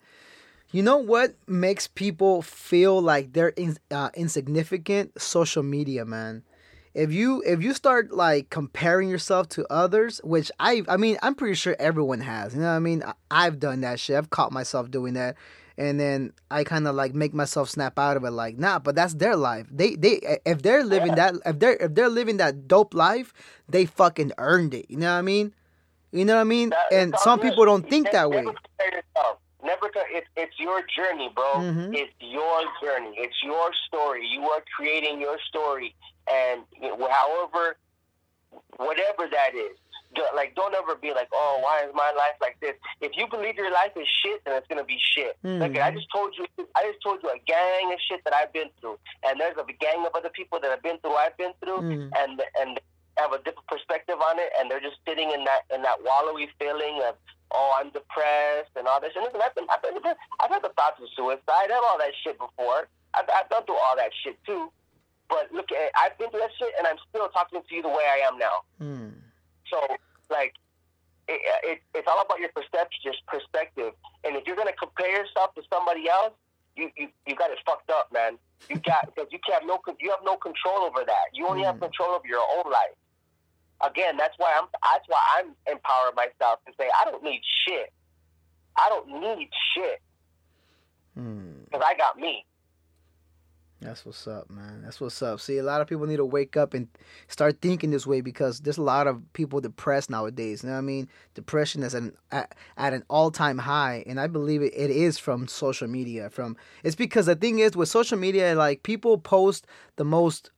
A: You know what makes people feel like they're in, uh, insignificant? Social media, man. If you if you start like comparing yourself to others, which I I mean I'm pretty sure everyone has. You know what I mean? I've done that shit. I've caught myself doing that, and then I kind of like make myself snap out of it. Like, nah, but that's their life. They they if they're living yeah. that if they're if they're living that dope life, they fucking earned it. You know what I mean? You know what I mean? That, and some people don't think that way.
B: Never, it's it's your journey, bro. Mm-hmm. It's your journey. It's your story. You are creating your story, and however, whatever that is, like don't ever be like, oh, why is my life like this? If you believe your life is shit, then it's gonna be shit. Mm-hmm. Like I just told you, I just told you a gang of shit that I've been through, and there's a gang of other people that have been through, I've been through, mm-hmm. and and have a different perspective on it, and they're just sitting in that in that wallowy feeling of oh, I'm depressed and all this. And listen, I've been, I've been, I've had the thoughts of suicide. I've had all that shit before. I've, I've gone through all that shit too. But look, I've been through that shit, and I'm still talking to you the way I am now. Hmm. So, like, it, it, it's all about your perception, just perspective. And if you're gonna compare yourself to somebody else, you you, you got it fucked up, man. You got because you have no you have no control over that. You only have hmm. control over your own life again, that's why I'm that's why I'm empowering myself to say I don't need shit. I don't need shit because hmm. I got me.
A: That's what's up, man. That's what's up. See, a lot of people need to wake up and start thinking this way because there's a lot of people depressed nowadays. You know what I mean? Depression is an, at, at an all time high, and I believe it, it is from social media. From it's because the thing is with social media, like people post the most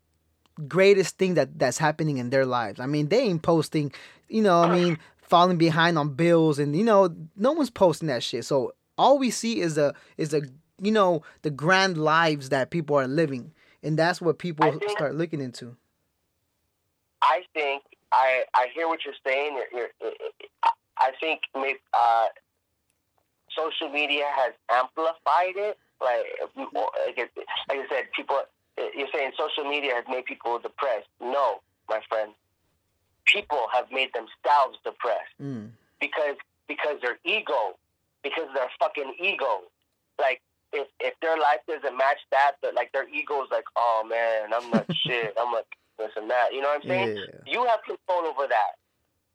A: greatest thing that that's happening in their lives. I mean, they ain't posting, you know, I mean, falling behind on bills and you know, no one's posting that shit. So all we see is the is the you know, the grand lives that people are living. And that's what people think, start looking into.
B: I think I I hear what you're saying. You're, you're, I think maybe, uh, social media has amplified it. Like, like I said, people you're saying social media has made people depressed. No, my friend. People have made themselves depressed mm. because because their ego, because their fucking ego. Like if if their life doesn't match that, but like their ego's like, oh man, I'm not shit. I'm like this and that. You know what I'm saying? Yeah. You have control over that.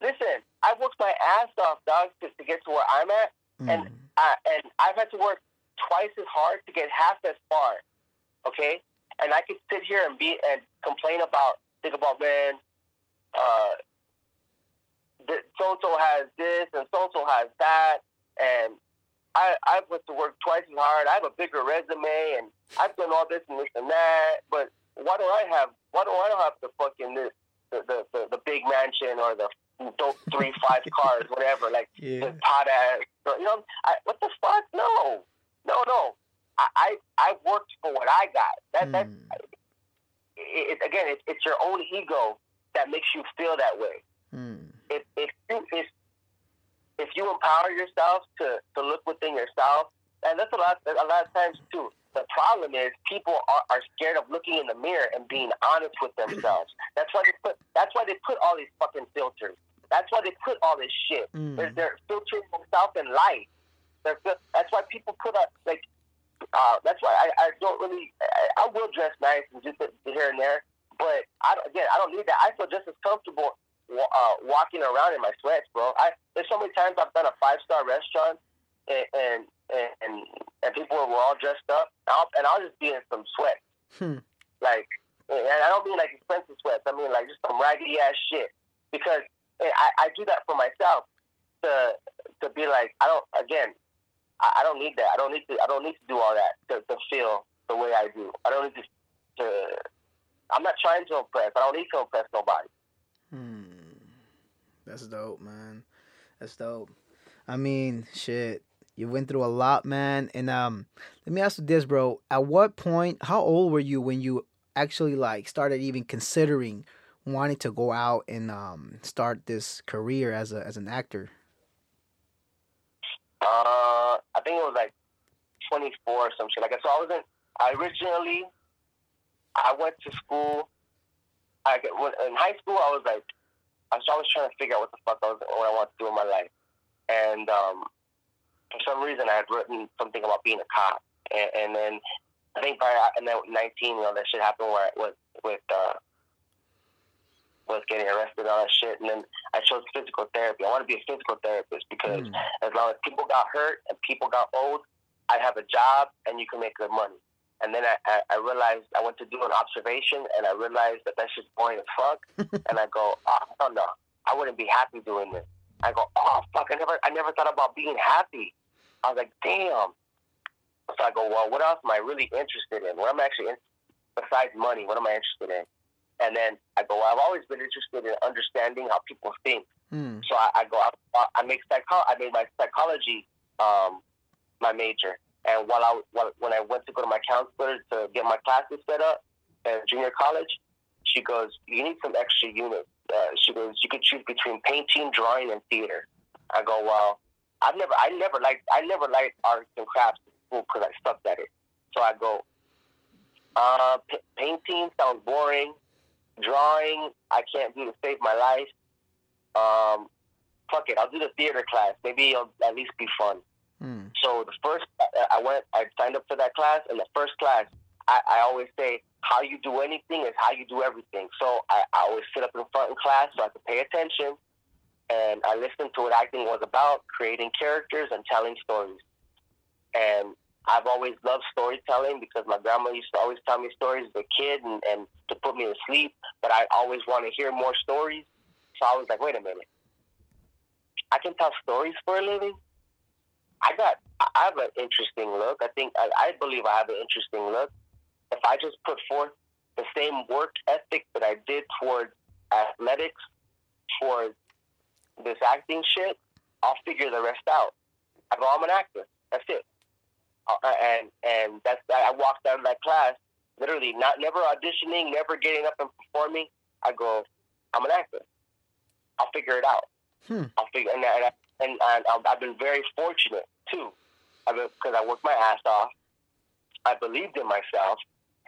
B: Listen, I've worked my ass off, dog, to, to get to where I'm at, mm. and I, and I've had to work twice as hard to get half as far. Okay, and I could sit here and be and complain about think about man, uh, so and so has this and so and so has that, and I I've put to work twice as hard. I have a bigger resume, and I've done all this and this and that. But why do I have why do I have the fucking this the the, the, the big mansion or the dope three five cars whatever like yeah. the pot ass you know I, what the fuck no no no I, I worked for what I got. That that mm. it, again, it, it's your own ego that makes you feel that way. Mm. If if you if if you empower yourself to to look within yourself, and that's a lot a lot of times too. The problem is people are, are scared of looking in the mirror and being honest with themselves. That's why they put that's why they put all these fucking filters. That's why they put all this shit. Mm. They're, they're filtering themselves in life. They're, that's why people put up like uh, that's why I, I don't really. I, I will dress nice and just here and there, but I again I don't need that. I feel just as comfortable uh, walking around in my sweats, bro. I there's so many times I've done a five star restaurant and and, and and people were all dressed up, and I'll, and I'll just be in some sweats, hmm. like. And I don't mean like expensive sweats. I mean like just some raggedy ass shit. Because I, I do that for myself to to be like I don't again I, I don't need that. I don't need to. I don't need to do all that to, to feel the way I do. I don't need to. to I'm not trying to impress. I don't need to impress nobody.
A: Hmm. That's dope, man. That's dope. I mean, shit. You went through a lot, man. And um, let me ask you this, bro. At what point? How old were you when you actually like started even considering wanting to go out and um, start this career as a as an actor?
B: Uh, I think it was like 24 or some shit. Like so, I wasn't I originally, I went to school. I in high school. I was like, I was always trying to figure out what the fuck I was, what I want to do in my life, and um, for some reason, I had written something about being a cop, and, and then I think by and then 19, you know, that shit happened where I was with uh, was getting arrested and all that shit. And then I chose physical therapy. I want to be a physical therapist because mm. as long as people got hurt and people got old, I have a job and you can make good money. And then I, I, I realized I went to do an observation and I realized that that's just boring as fuck. and I go, oh, no, no, I wouldn't be happy doing this. I go, oh fuck, I never, I never thought about being happy. I was like, damn. So I go, well, what else am I really interested in? What am I actually in, besides money? What am I interested in? And then I go, well, I've always been interested in understanding how people think. Mm. So I, I go, I, I make psycho, I made my psychology um, my major. And while I while, when I went to go to my counselor to get my classes set up in junior college, she goes, "You need some extra units." Uh, she goes, "You could choose between painting, drawing, and theater." I go, "Well, I've never, I never liked, I never liked arts and crafts school because I sucked at it." So I go, uh, p- "Painting sounds boring. Drawing, I can't do to save my life. Um, fuck it, I'll do the theater class. Maybe it'll at least be fun." Hmm. So the first, I went, I signed up for that class, and the first class, I, I always say, how you do anything is how you do everything. So I, I always sit up in front in class so I could pay attention, and I listened to what acting was about, creating characters and telling stories. And I've always loved storytelling because my grandma used to always tell me stories as a kid and, and to put me to sleep, but I always want to hear more stories. So I was like, wait a minute. I can tell stories for a living? I got I have an interesting look. I think I, I believe I have an interesting look. If I just put forth the same work ethic that I did towards athletics, towards this acting shit, I'll figure the rest out. I go, I'm an actor. That's it. Uh, and and that's I walked out of that class literally not never auditioning, never getting up and performing. I go, I'm an actor. I'll figure it out. Hmm. I'll figure and, and and, and I've been very fortunate too, because I worked my ass off. I believed in myself,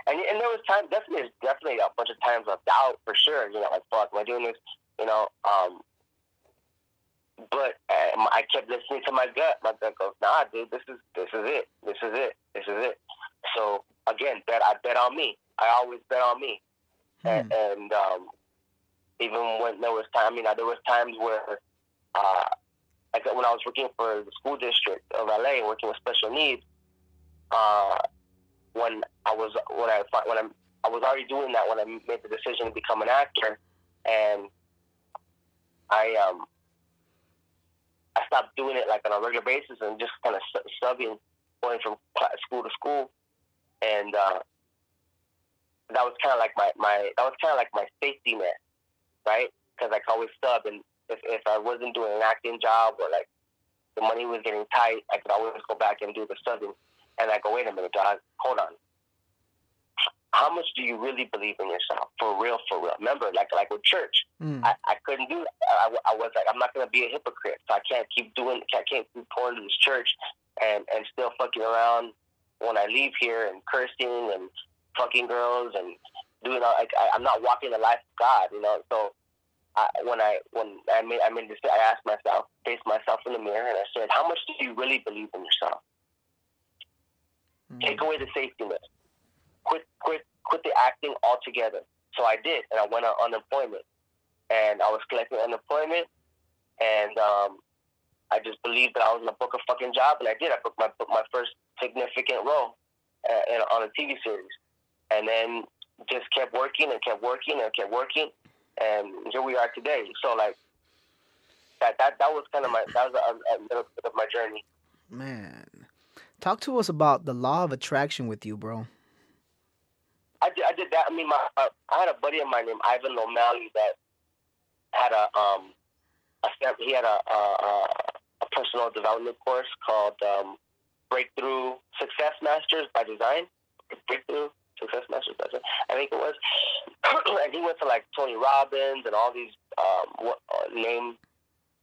B: and and there was time definitely definitely a bunch of times of doubt for sure. You know, like fuck, am I doing this? You know, um, but um, I kept listening to my gut. My gut goes, Nah, dude, this is this is it. This is it. This is it. So again, bet I bet on me. I always bet on me, hmm. and, and um, even when there was time, you know, there was times where uh, like when I was working for the school district of LA, working with special needs, uh, when I was when I when I'm, I was already doing that when I made the decision to become an actor, and I um I stopped doing it like on a regular basis and just kind of subbing, going from school to school, and uh, that was kind of like my my that was kind of like my safety net, right? Because I could always sub and if, if I wasn't doing an acting job or like the money was getting tight, I could always go back and do the subbing. And I go, wait a minute, John, hold on. How much do you really believe in yourself? For real, for real. Remember, like like with church, mm. I, I couldn't do that. I, I was like, I'm not going to be a hypocrite. So I can't keep doing, I can't keep pouring to this church and, and still fucking around when I leave here and cursing and fucking girls and doing all, like, I, I'm not walking the life of God, you know? So I, when I when I made I made this, I asked myself, faced myself in the mirror, and I said, "How much do you really believe in yourself? Mm-hmm. Take away the safety net. Quit, quit, quit the acting altogether." So I did, and I went on unemployment, and I was collecting unemployment, and um, I just believed that I was gonna book a fucking job, and I did. I booked my booked my first significant role uh, in, on a TV series, and then just kept working and kept working and kept working and here we are today. So like that that that was kind of my that was a, a little bit of my journey.
A: Man, talk to us about the law of attraction with you, bro.
B: I did, I did that. I mean, my uh, I had a buddy of mine named Ivan O'Malley that had a um a he had a a, a personal development course called um, Breakthrough Success Masters by Design. Breakthrough Success Masters. I think it was. and he went to like Tony Robbins and all these um, uh, name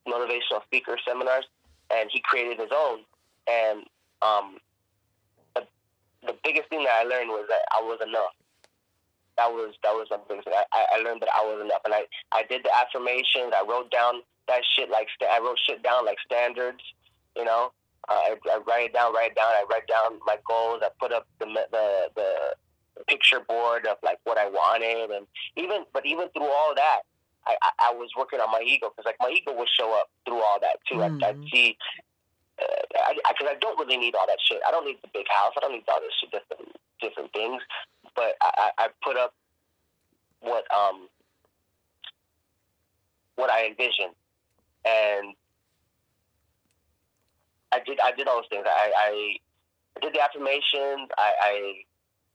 B: motivational speaker seminars, and he created his own. And um, the, the biggest thing that I learned was that I was enough. That was that was my biggest thing. I, I learned that I was enough, and I I did the affirmations. I wrote down that shit like I wrote shit down like standards, you know. Uh, I, I write it down, write it down. I write down my goals. I put up the the the picture board of like what I wanted, and even but even through all that, I I, I was working on my ego because like my ego would show up through all that too. Mm. I, I'd see because uh, I, I, I, don't really need all that shit. I don't need the big house. I don't need all this shit, different different things. But I, I put up what um what I envisioned, and I did I did all those things. I I, I did the affirmations. I, I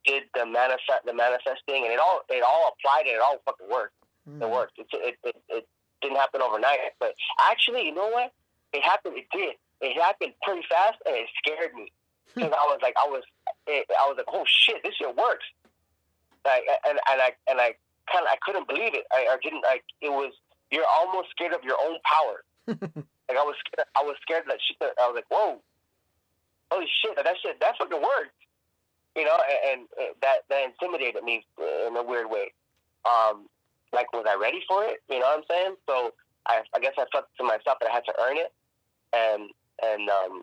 B: did the manifest the manifesting, and it all it all applied and it all fucking worked. Mm. It worked. It, it it it didn't happen overnight, but actually, you know what? It happened. It did. It happened pretty fast, and it scared me because I was like, I was, it, I was like, oh shit, this shit works. Like, and and I and I kind of I couldn't believe it. I, I didn't like. It was you're almost scared of your own power. like I was scared. I was scared that shit. I was like, whoa, holy shit, that shit that fucking worked. You know, and, and that that intimidated me in a weird way. Um, like, was I ready for it? You know what I'm saying? So I, I guess I felt to myself that I had to earn it, and and um,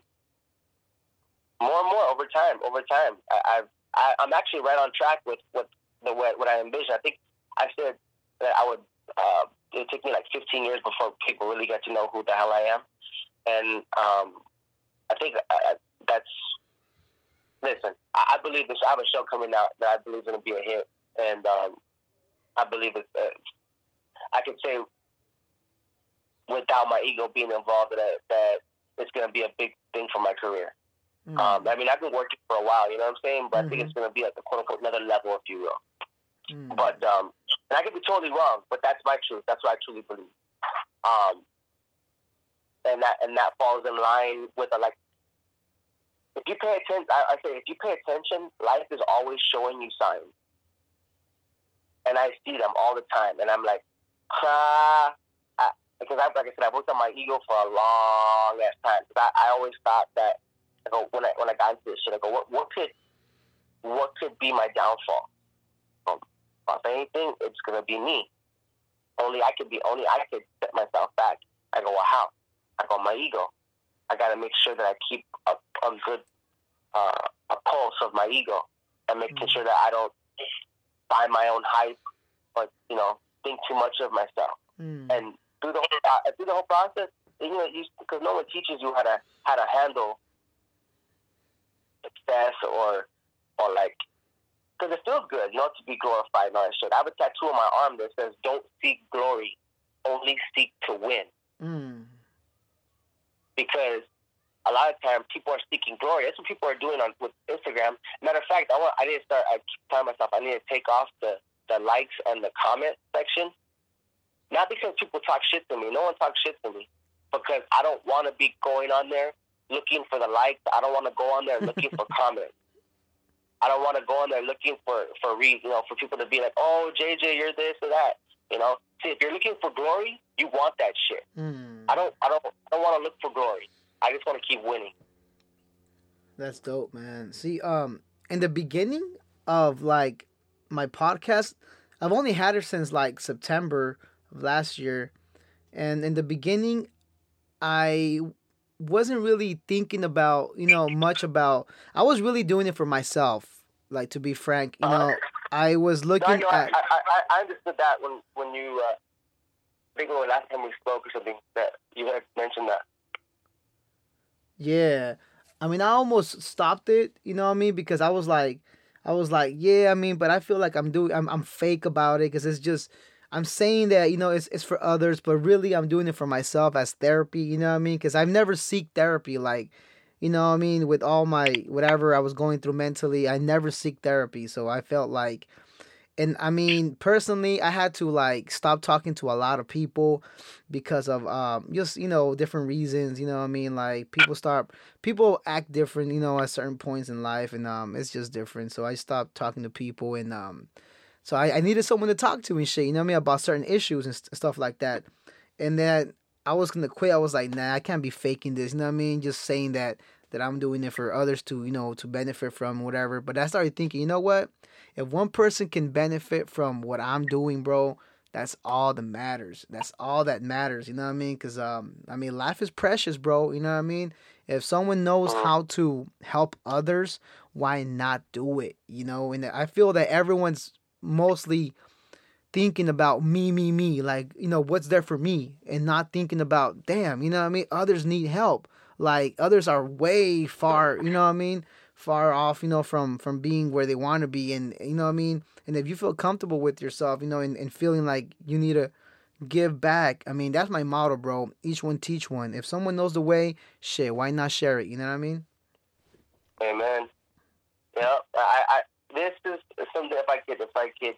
B: more and more over time, over time, I, I've I, I'm actually right on track with what the what, what I envision. I think I said that I would. Uh, it took me like 15 years before people really got to know who the hell I am, and um, I think uh, that's. Listen, I, I believe this. I have a show coming out that I believe is going to be a hit, and um, I believe it. Uh, I can say without my ego being involved that that it's going to be a big thing for my career. Mm-hmm. Um, I mean, I've been working for a while, you know what I'm saying? But mm-hmm. I think it's mm-hmm. going to be at the quote unquote another level, if you will. Mm-hmm. But um, and I could be totally wrong, but that's my truth. That's what I truly believe. Um, and that and that falls in line with a like. If you pay attention, I, I say if you pay attention, life is always showing you signs, and I see them all the time, and I'm like, ah, because I, like I said, I worked on my ego for a long ass time. Cause I, I always thought that when I when I got into this shit, I go, what what could what could be my downfall? Um, if anything, it's gonna be me. Only I could be. Only I could set myself back. I go, well, how? I go, my ego. I got to make sure that I keep a, a good uh, a pulse of my ego and making mm-hmm. sure that I don't buy my own hype or you know think too much of myself. Mm. And through the whole, uh, through the whole process, you know, because no one teaches you how to how to handle success or or like because it feels good, you know, to be glorified and all that shit. I have a tattoo on my arm that says, "Don't seek glory, only seek to win." Mm. Because a lot of times people are seeking glory. That's what people are doing on with Instagram. Matter of fact, I want I need to start. I keep telling myself I need to take off the the likes and the comment section not because people talk shit to me. No one talks shit to me because I don't want to be going on there looking for the likes. I don't want to go on there looking for comments. I don't want to go on there looking for for reasons, you know, for people to be like, "Oh, JJ, you're this or that." You know, see, if you're looking for glory, you want that shit. Mm. I don't, I don't, I don't want to look for glory. I just want to keep winning.
A: That's dope, man. See, um, in the beginning of like my podcast, I've only had it since like September of last year. And in the beginning, I wasn't really thinking about, you know, much about, I was really doing it for myself. Like, to be frank, you know, I was looking
B: no,
A: at.
B: I, I, I understood that when, when you, uh, I think when last time we spoke or something, that you had mentioned that.
A: Yeah. I mean, I almost stopped it, you know what I mean? Because I was like, I was like, yeah, I mean, but I feel like I'm doing, I'm, I'm fake about it because it's just, I'm saying that, you know, it's, it's for others, but really I'm doing it for myself as therapy, you know what I mean? Because I've never seek therapy. Like, you know what I mean? With all my, whatever I was going through mentally, I never seek therapy. So I felt like and I mean, personally, I had to like stop talking to a lot of people because of um just you know different reasons. You know, I mean, like people start people act different. You know, at certain points in life, and um, it's just different. So I stopped talking to people, and um, so I, I needed someone to talk to and shit. You know what I mean about certain issues and st- stuff like that. And then I was gonna quit. I was like, nah, I can't be faking this. You know what I mean? Just saying that that I'm doing it for others to you know to benefit from whatever. But I started thinking, you know what? If one person can benefit from what I'm doing, bro, that's all that matters. That's all that matters. You know what I mean? Because um, I mean, life is precious, bro. You know what I mean? If someone knows how to help others, why not do it? You know, and I feel that everyone's mostly thinking about me, me, me, like, you know, what's there for me, and not thinking about, damn, you know what I mean? Others need help. Like, others are way far, you know what I mean? far off, you know, from from being where they want to be, and you know what I mean. And if you feel comfortable with yourself, you know, and, and feeling like you need to give back, I mean, that's my motto, bro. Each one teach one. If someone knows the way, shit, why not share it? You know what I mean?
B: Amen. Yeah, I, I this is something. If I could, if I could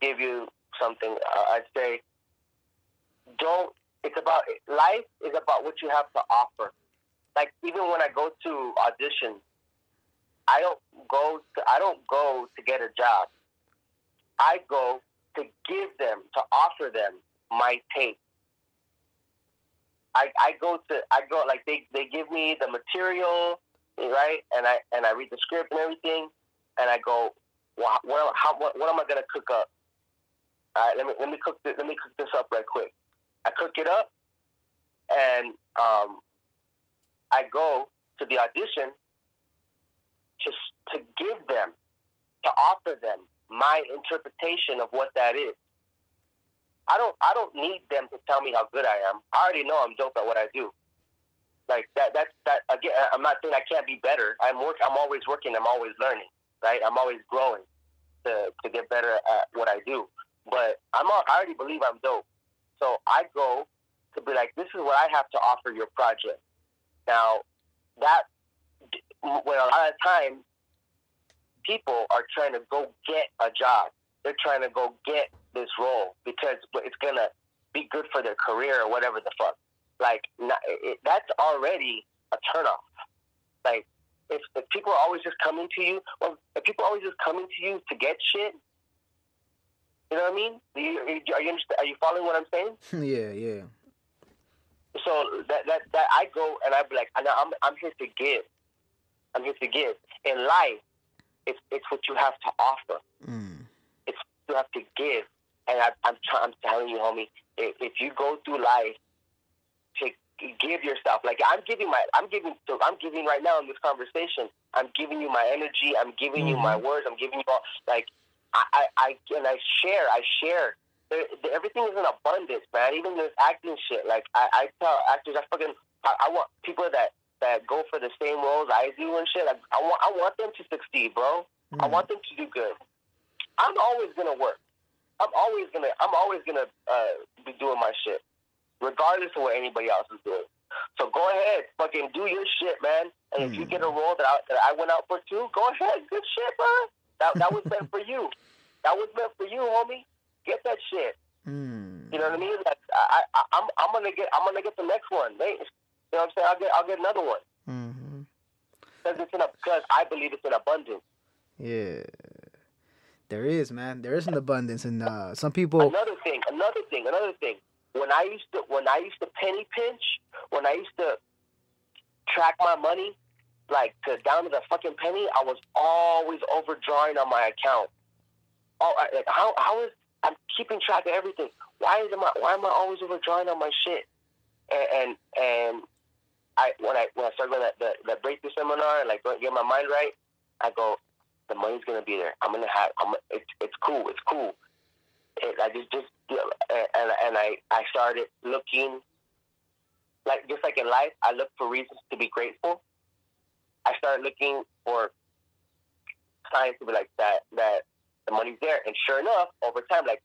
B: give you something, uh, I'd say, don't. It's about life is about what you have to offer. Like even when I go to audition, I don't go to, I don't go to get a job. I go to give them, to offer them my tape. I, I go to I go like they, they give me the material, right? And I and I read the script and everything, and I go, well, what, how, what, what am I gonna cook up? All right, let me let me cook this, let me cook this up right quick. I cook it up, and um, I go to the audition, to, to give them, to offer them my interpretation of what that is. I don't I don't need them to tell me how good I am. I already know I'm dope at what I do. Like that that's that again I'm not saying I can't be better. I'm work I'm always working, I'm always learning, right? I'm always growing to to get better at what I do. But I'm I already believe I'm dope. So I go to be like, this is what I have to offer your project. Now, that when a lot of times people are trying to go get a job. They're trying to go get this role because it's gonna be good for their career or whatever the fuck. Like it, that's already a turnoff. Like if, if people are always just coming to you, well, if people are always just coming to you to get shit, you know what I mean? Are you, are you, are you following what I'm saying?
A: yeah, yeah.
B: So that that that I go and I be like, I'm I'm here to give. I'm here to give. In life, it's it's what you have to offer. Mm. It's you have to give. And I, I'm I'm telling you, homie, if, if you go through life to give yourself, like I'm giving my, I'm giving, so I'm giving right now in this conversation. I'm giving you my energy. I'm giving mm-hmm. you my mm-hmm. words. I'm giving you all like I, I, I and I share. I share. There, everything is in abundance, man. Even this acting shit. Like I, I tell actors, I fucking, I, I want people that that go for the same roles I do and shit. Like, I want I want them to succeed, bro. Mm. I want them to do good. I'm always gonna work. I'm always gonna I'm always gonna uh, be doing my shit, regardless of what anybody else is doing. So go ahead, fucking do your shit, man. And mm. if you get a mm. role that I, that I went out for too, go ahead, good shit, bro. That that was meant for you. That was meant for you, homie. Get that shit. Mm. You know what I mean? Like I, I I'm I'm gonna get I'm gonna get the next one. They, you know what I'm saying? I'll get I'll get another one. Mm-hmm. Because it's in a, because I believe it's in abundance.
A: Yeah. There is, man. There is an abundance, and uh, some people.
B: Another thing, another thing, another thing. When I used to, when I used to penny pinch, when I used to track my money, like to down to the fucking penny, I was always overdrawing on my account. Oh, like how how is I'm keeping track of everything? Why is I why am I always overdrawing on my shit? And and, and I when I when I started going that the, the breakthrough seminar and like get my mind right, I go, the money's gonna be there. I'm gonna have. I'm. It's it's cool. It's cool. It, I just just and and I I started looking. Like just like in life, I look for reasons to be grateful. I started looking for signs to be like that that the money's there, and sure enough, over time, like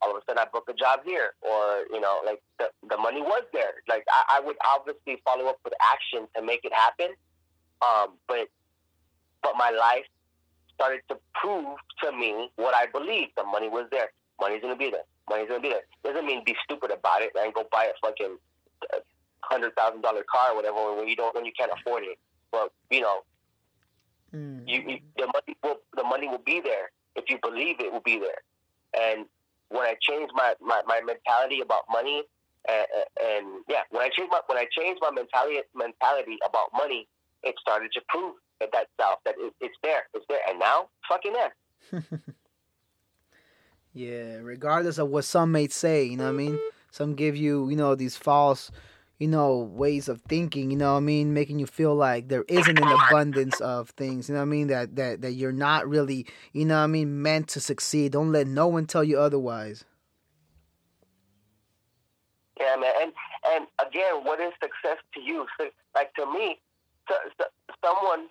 B: all of a sudden I book a job here, or you know, like the the money was there. Like I, I would obviously follow up with action to make it happen, um, but but my life started to prove to me what I believed. The money was there. Money's gonna be there. Money's gonna be there. Doesn't mean be stupid about it and go buy a fucking hundred thousand dollar car or whatever when you don't when you can't afford it. But you know, mm. you, you the money will the money will be there if you believe it will be there. And when I changed my, my, my mentality about money, and, and yeah, when I changed my when I changed my mentality mentality about money, it started to prove that that self that it, it's there, it's there, and now fucking there.
A: yeah, regardless of what some may say, you know what I mean. Some give you, you know, these false you know, ways of thinking, you know what I mean, making you feel like there isn't an abundance of things, you know what I mean, that that that you're not really, you know what I mean, meant to succeed. Don't let no one tell you otherwise.
B: Yeah, man. And and again, what is success to you? Like to me, so, so, someone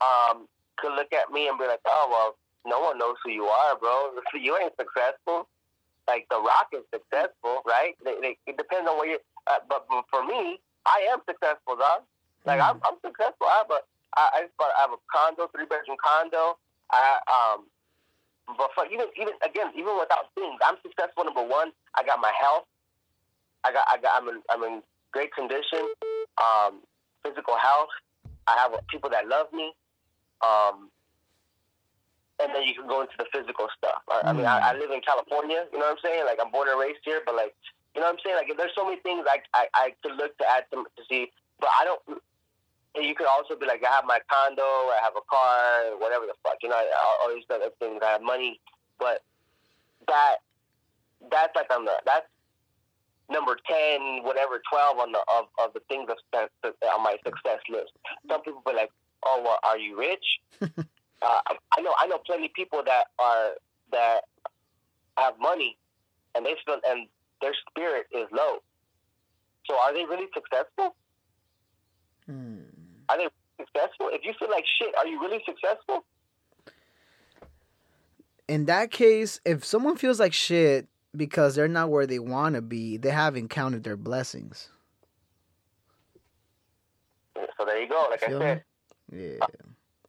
B: um could look at me and be like, "Oh, well, no one knows who you are, bro. You ain't successful." Like The Rock is successful, right? They, they, it depends on what you. Uh, but, but for me, I am successful, dog. Like mm. I'm, I'm successful. I have a, I, I just bought, I have a condo, three bedroom condo. I um, but for even even again, even without things, I'm successful. Number one, I got my health. I got I got I'm in I'm in great condition. Um, physical health. I have people that love me. Um, and then you can go into the physical stuff. I, I mean, I, I hmm. live in California. You know what I'm saying? Like I'm born and raised here, but like, you know what I'm saying? Like, there's so many things I I, I could look to add to, to see, but I don't. You could also be like, I have my condo, I have a car, whatever the fuck, you know, all, all these other things. I have money, but that that's like on the that's number ten, whatever, twelve on the of, of the things of, on my success list. Some people be like, "Oh, well, are you rich?" uh, I know I know plenty of people that are that have money, and they feel and their spirit is low. So are they really successful? Hmm. Are they successful? If you feel like shit, are you really successful?
A: In that case, if someone feels like shit because they're not where they want to be, they haven't counted their blessings.
B: So there you go. Like I said,
A: me? yeah.
B: Uh,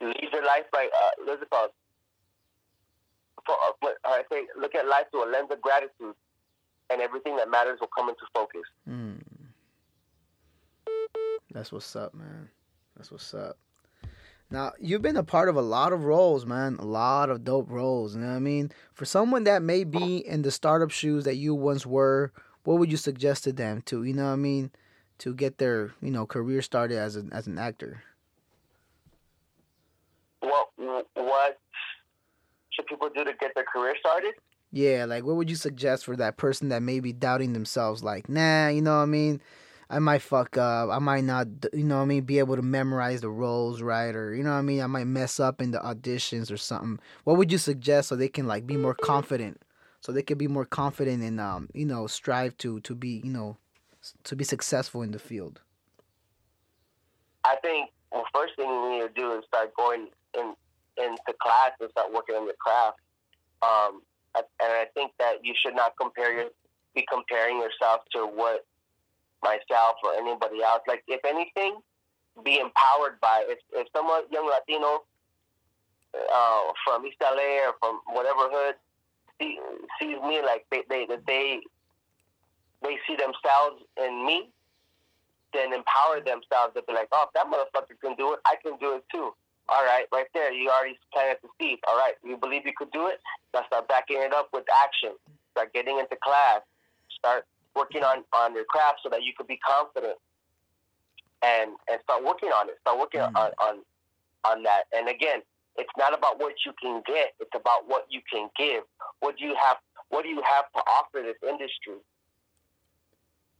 B: Lead your life by uh? For, uh, I say, look at life through a lens of gratitude, and everything that matters will come into focus.
A: Mm. That's what's up, man. That's what's up. Now, you've been a part of a lot of roles, man. A lot of dope roles. You know what I mean? For someone that may be in the startup shoes that you once were, what would you suggest to them to, you know what I mean, to get their, you know, career started as an as an actor?
B: What should people do to get their career started?
A: Yeah, like what would you suggest for that person that may be doubting themselves? Like, nah, you know what I mean? I might fuck up. I might not, you know what I mean, be able to memorize the roles right, or you know what I mean. I might mess up in the auditions or something. What would you suggest so they can like be more confident? So they can be more confident and um, you know, strive to to be, you know, to be successful in the field.
B: I think the first thing you need to do is start going in into class and start working on your craft. Um, and I think that you should not compare your be comparing yourself to what myself or anybody else. Like if anything, be empowered by if if someone young Latino uh, from East LA or from whatever hood see, sees me like they they they they see themselves in me, then empower themselves to be like, oh, if that motherfucker can do it, I can do it too. All right, right there, you already planted the seed. All right, you believe you could do it? Now start backing it up with action. Start getting into class. Start working on, on your craft so that you could be confident. And and start working on it. Start working mm. on, on on that. And again, it's not about what you can get. It's about what you can give. What do you have? What do you have to offer this industry?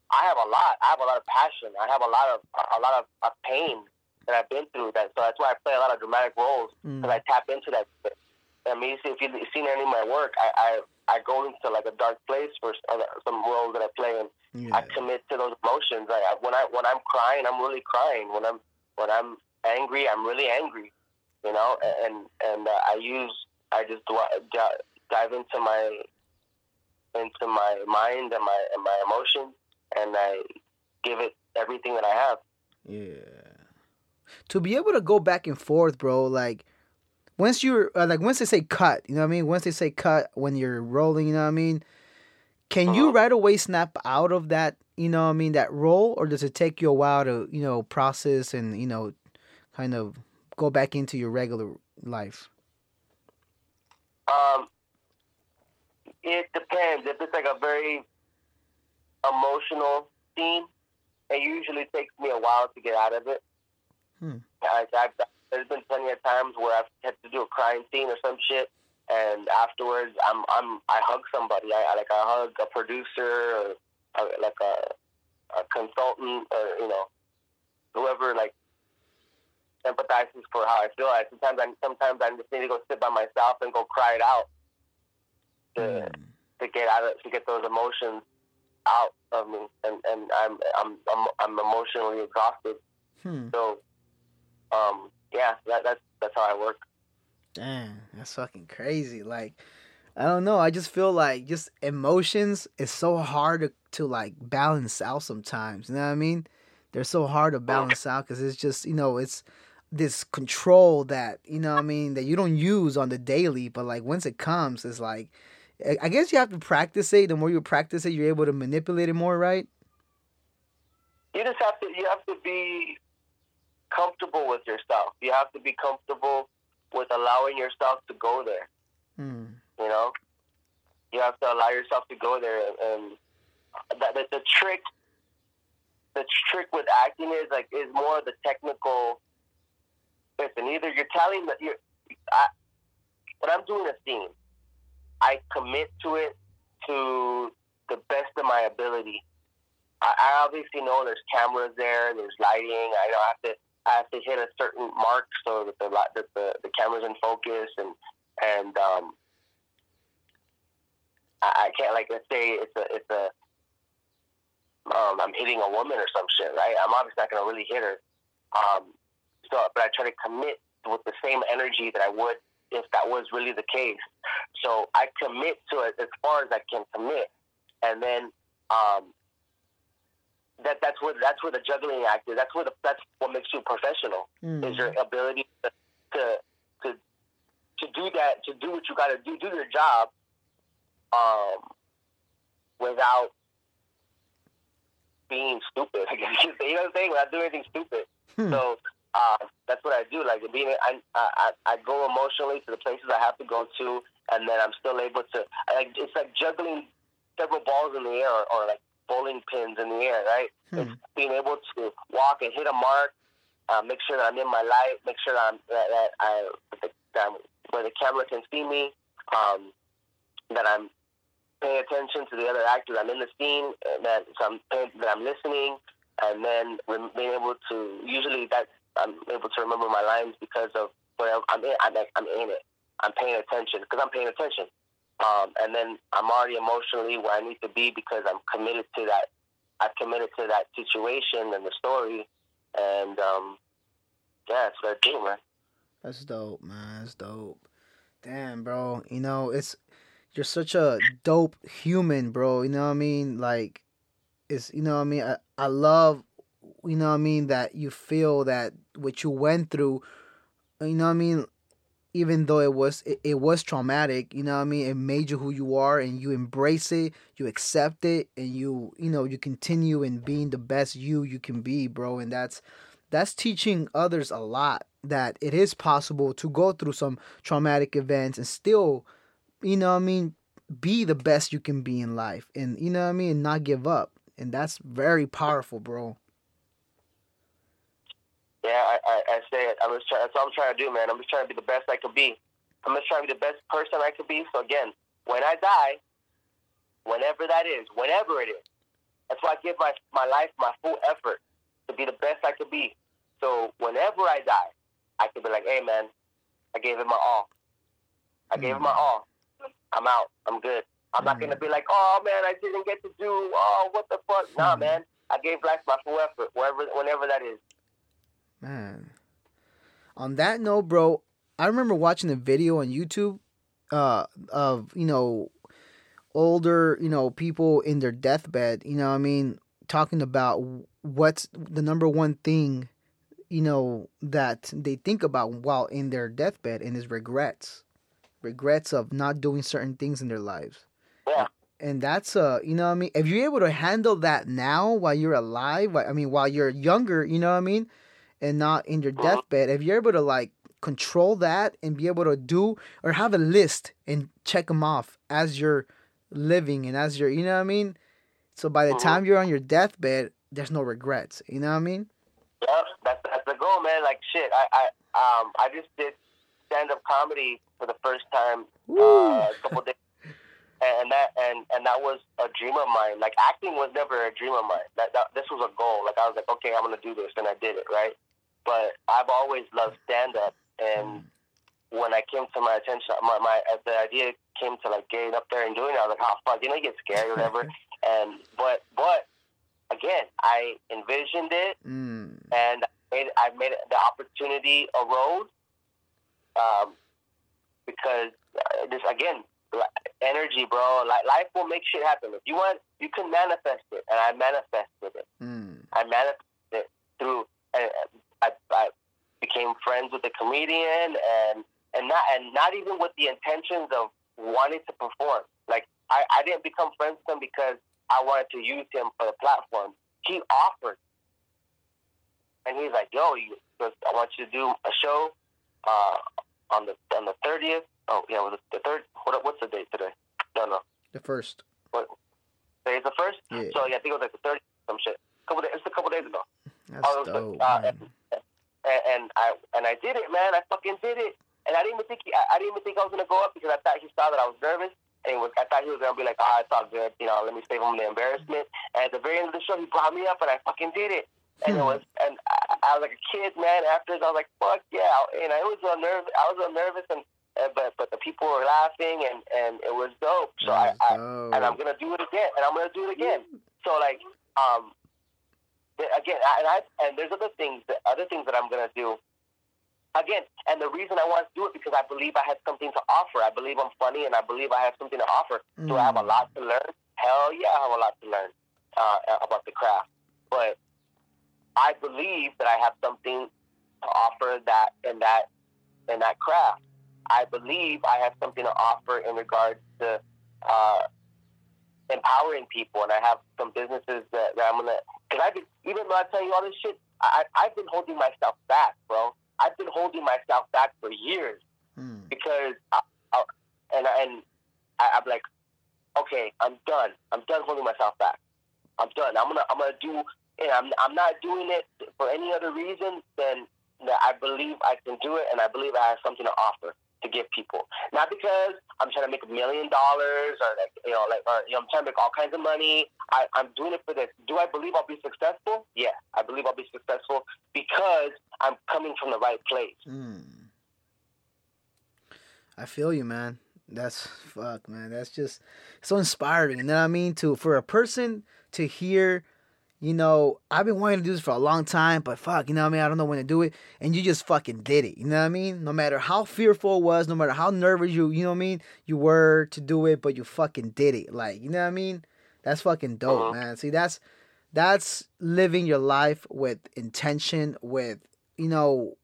B: I have a lot. I have a lot of passion. I have a lot of a lot of, of pain that I've been through. That so that's why I play a lot of dramatic roles because mm. I tap into that. I mean, if you've seen any of my work, I, I I go into like a dark place for some roles that I play, and yeah. I commit to those emotions. I, when I when I'm crying, I'm really crying. When I'm when I'm angry, I'm really angry. You know, and and uh, I use I just dive into my into my mind and my and my emotions, and I give it everything that I have.
A: Yeah to be able to go back and forth, bro, like once you're uh, like once they say cut, you know what I mean. Once they say cut when you're rolling, you know what I mean. Can you
B: Uh-huh.
A: right away snap out of that, you know what I mean, that role, or does it take you a while to, you know, process and you know, kind of go back into your regular life?
B: Um, it depends. If it's like a very emotional scene, it usually takes me a while to get out of it.
A: Hmm.
B: I, I've, there's been plenty of times where I've had to do a crying scene or some shit, and afterwards I'm I'm I hug somebody. I, I like I hug a producer or a, like a a consultant or you know whoever like empathizes for how I feel. I sometimes I sometimes I just need to go sit by myself and go cry it out to
A: Mm.
B: to get out of to get those emotions out of me, and and I'm I'm I'm, I'm emotionally exhausted.
A: Hmm.
B: So, um, yeah, that, that's that's how I work.
A: Damn, that's fucking crazy. Like, I don't know. I just feel like just emotions is so hard to, to like balance out sometimes. You know what I mean? They're so hard to balance out because it's just, you know, it's this control that, you know what I mean, that you don't use on the daily. But like once it comes, it's like, I- I guess you have to practice it. The more you practice it, you're able to manipulate it more, right?
B: You just have to you have to be comfortable with yourself. You have to be comfortable with allowing yourself to go there.
A: Hmm.
B: You know, you have to allow yourself to go there, and that the, the trick, the trick with acting is like is more the technical. Listen, either you're telling that you're, I, when I'm doing a scene, I commit to it to the best of my ability. I, I obviously know there's cameras there, there's lighting. I don't have to I have to hit a certain mark so that the that the, the camera's in focus and and um, I, I can't like let's say it's a it's a um, I'm hitting a woman or some shit, right? I'm obviously not gonna really hit her. Um, so, but I try to commit with the same energy that I would if that was really the case. So I commit to it as far as I can commit, and then um, that that's where that's where the juggling act is. That's where the that's what makes you professional
A: Hmm.
B: is your ability to to to, to do that to do what you got to do do your job um, without being stupid. I guess you say, you know what I'm saying? Without doing anything stupid.
A: Hmm.
B: So uh, that's what I do. Like being, I, I I go emotionally to the places I have to go to, and then I'm still able to. Like it's like juggling several balls in the air, or, or like bowling pins in the air, right?
A: Hmm.
B: It's being able to walk and hit a mark, uh, make sure that I'm in my light, make sure that I'm that, that I that, I'm, where the camera can see me, um, that I'm paying attention to the other actors. I'm in the scene, that so I'm paying, that I'm listening, and then being able to usually that I'm able to remember my lines because of where I'm in. I'm, I'm in it. I'm paying attention because I'm paying attention. Um, and then I'm already emotionally where I need to be because I'm committed to that. I've committed to that situation and the story, and um, yeah, what I do, man.
A: That's dope, man. That's dope. Damn, bro. You know, it's you're such a dope human, bro. You know what I mean? Like it's you know what I mean? I, I love you know what I mean that you feel that what you went through, you know what I mean, even though it was it, it was traumatic, you know what I mean, it made you who you are and you embrace it, you accept it and you you know, you continue in being the best you you can be, bro, and that's that's teaching others a lot that it is possible to go through some traumatic events and still, you know what I mean, be the best you can be in life and you know what I mean, and not give up. And that's very powerful, bro.
B: Yeah, I, I, I say it. I'm just trying. That's all I'm trying to do, man. I'm just trying to be the best I could be. I'm just trying to be the best person I could be. So again, when I die, whenever that is, whenever it is, that's why I give my my life my full effort to be the best I could be. So whenever I die, I can be like, hey, man, I gave it my all. I gave it my all. I'm out. I'm good. I'm not gonna be like, oh man, I didn't get to do. Oh, what the fuck? Nah,
A: Mhm.
B: man. I gave life my full effort, wherever, whenever that is.
A: Man. On that note, bro, I remember watching a video on YouTube uh of, you know, older, you know, people in their deathbed, you know what I mean, talking about what's the number one thing you know that they think about while in their deathbed and is regrets. Regrets of not doing certain things in their lives.
B: Yeah.
A: and that's uh you know what i mean? If you're able to handle that now while you're alive i mean while you're younger you know what i mean and not in your
B: Mhm.
A: deathbed if you're able to like control that and be able to do or have a list and check them off as you're living and as you're you know what i mean so by the
B: Mhm.
A: time you're on your deathbed there's no regrets you know what i mean
B: Yeah, that's that's the goal, man. Like shit, I I um I just did stand up comedy for the first time uh, a couple days, and that and and that was a dream of mine. Like acting was never a dream of mine. That, that this was a goal. Like I was like, okay, I'm gonna do this, and I did it, right? But I've always loved stand up, and when I came to my attention, my my uh, the idea came to like getting up there and doing it. I was like, oh fuck, you know, you get scared or whatever. and but but again, I envisioned it
A: Mm.
B: and I made, I made it, the opportunity arose um, because uh, this again energy, bro. Like life will make shit happen. If you want, you can manifest it, and I manifested it.
A: Mm.
B: I manifested it through. And I, I became friends with the comedian, and and not and not even with the intentions of wanting to perform. Like I, I didn't become friends with him because I wanted to use him for the platform. He offered, and he's like, "Yo, you, I want you to do a show uh, on the on the thirtieth. Oh yeah, well, the, the third. What, what's the date today? No, no.
A: The first.
B: Today's the first.
A: Yeah.
B: So yeah, I think it was like the thirtieth. Some shit. Couple days. It's a couple days ago.
A: That's
B: Oh, was
A: dope.
B: like, uh. And, and I and I did it, man. I fucking did it. And I didn't even think he, I, I didn't even think I was gonna go up because I thought he saw that I was nervous, and was, I thought he was gonna be like, "Ah, it's all good, you know. Let me save him the embarrassment." And at the very end of the show, he brought me up, and I fucking did it. And it
A: Hmm.
B: was, and I, I was like a kid, man. Afterwards, I was like, "Fuck yeah!" And I was a nervous. I was a nervous, and, and but but the people were laughing, and and it was dope. So I,
A: That's
B: I and I'm gonna do it again, and I'm gonna do it again. So like, um, again, I- and I and there's other things, that, other things that I'm gonna do. Again, and the reason I want to do it because I believe I have something to offer. I believe I'm funny, and I believe I have something to offer. Do I have a
A: Mm.
B: lot to learn? Hell yeah, I have a lot to learn uh, about the craft. But I believe that I have something to offer that in that in that craft. I believe I have something to offer in regards to uh, empowering people, and I have some businesses that, that I'm gonna. Because I've been, even though I tell you all this shit, I, I've been holding myself back, bro. I've been holding myself back for years
A: Mm.
B: because I, I, and and I, I'm like, okay, I'm done. I'm done holding myself back. I'm done. I'm gonna I'm gonna do. And I'm I'm not doing it for any other reason than that I believe I can do it, and I believe I have something to offer to give people. Not because I'm trying to make a million dollars or like you know like or, you know I'm trying to make all kinds of money. I, I'm doing it for this. Do I believe I'll be successful? Yeah, I believe I'll be successful because I'm coming from the right place.
A: Mm. I feel you, man. That's fuck, man. That's just so inspiring. Know what I mean? To for a person to hear, you know, I've been wanting to do this for a long time, but fuck, you know what I mean? I don't know when to do it, and you just fucking did it. You know what I mean? No matter how fearful it was, no matter how nervous you, you know what I mean, you were to do it, but you fucking did it. Like, you know what I mean? That's fucking dope,
B: Uh-huh.
A: man. See, that's that's living your life with intention, with you know,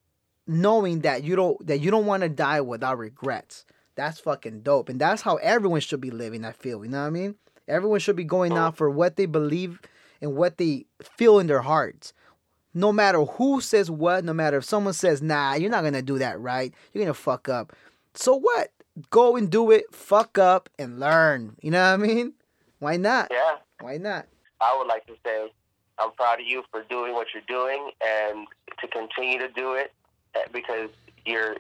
A: knowing that you don't that you don't want to die without regrets. That's fucking dope. And that's how everyone should be living, I feel. You know what I mean? Everyone should be going out for what they believe and what they feel in their hearts. No matter who says what, no matter if someone says, nah, you're not gonna do that right, you're gonna fuck up. So what? Go and do it, fuck up, and learn. You know what I mean? Why not?
B: Yeah.
A: Why not?
B: I would like to say I'm proud of you for doing what you're doing and to continue to do it uh, because you're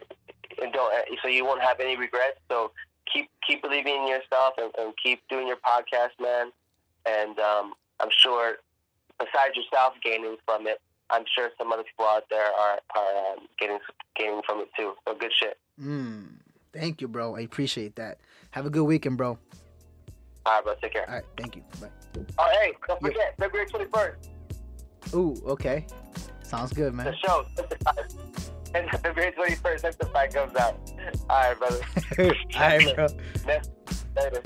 B: don't uh, so you won't have any regrets. So keep keep believing in yourself and, and keep doing your podcast, man. And um, I'm sure, besides yourself gaining from it, I'm sure some other people out there are are um, getting gaining from it too. So good shit.
A: Mm. Thank you, bro. I appreciate that. Have a good weekend, bro.
B: All right, bro. Take care.
A: All right, thank you. Bye.
B: Oh, hey, don't
A: Yeah.
B: forget February 21st.
A: Ooh, okay. Sounds good, man.
B: The show. And February 21st, Testify comes out. All right, brother.
A: All right, bro.
B: Later.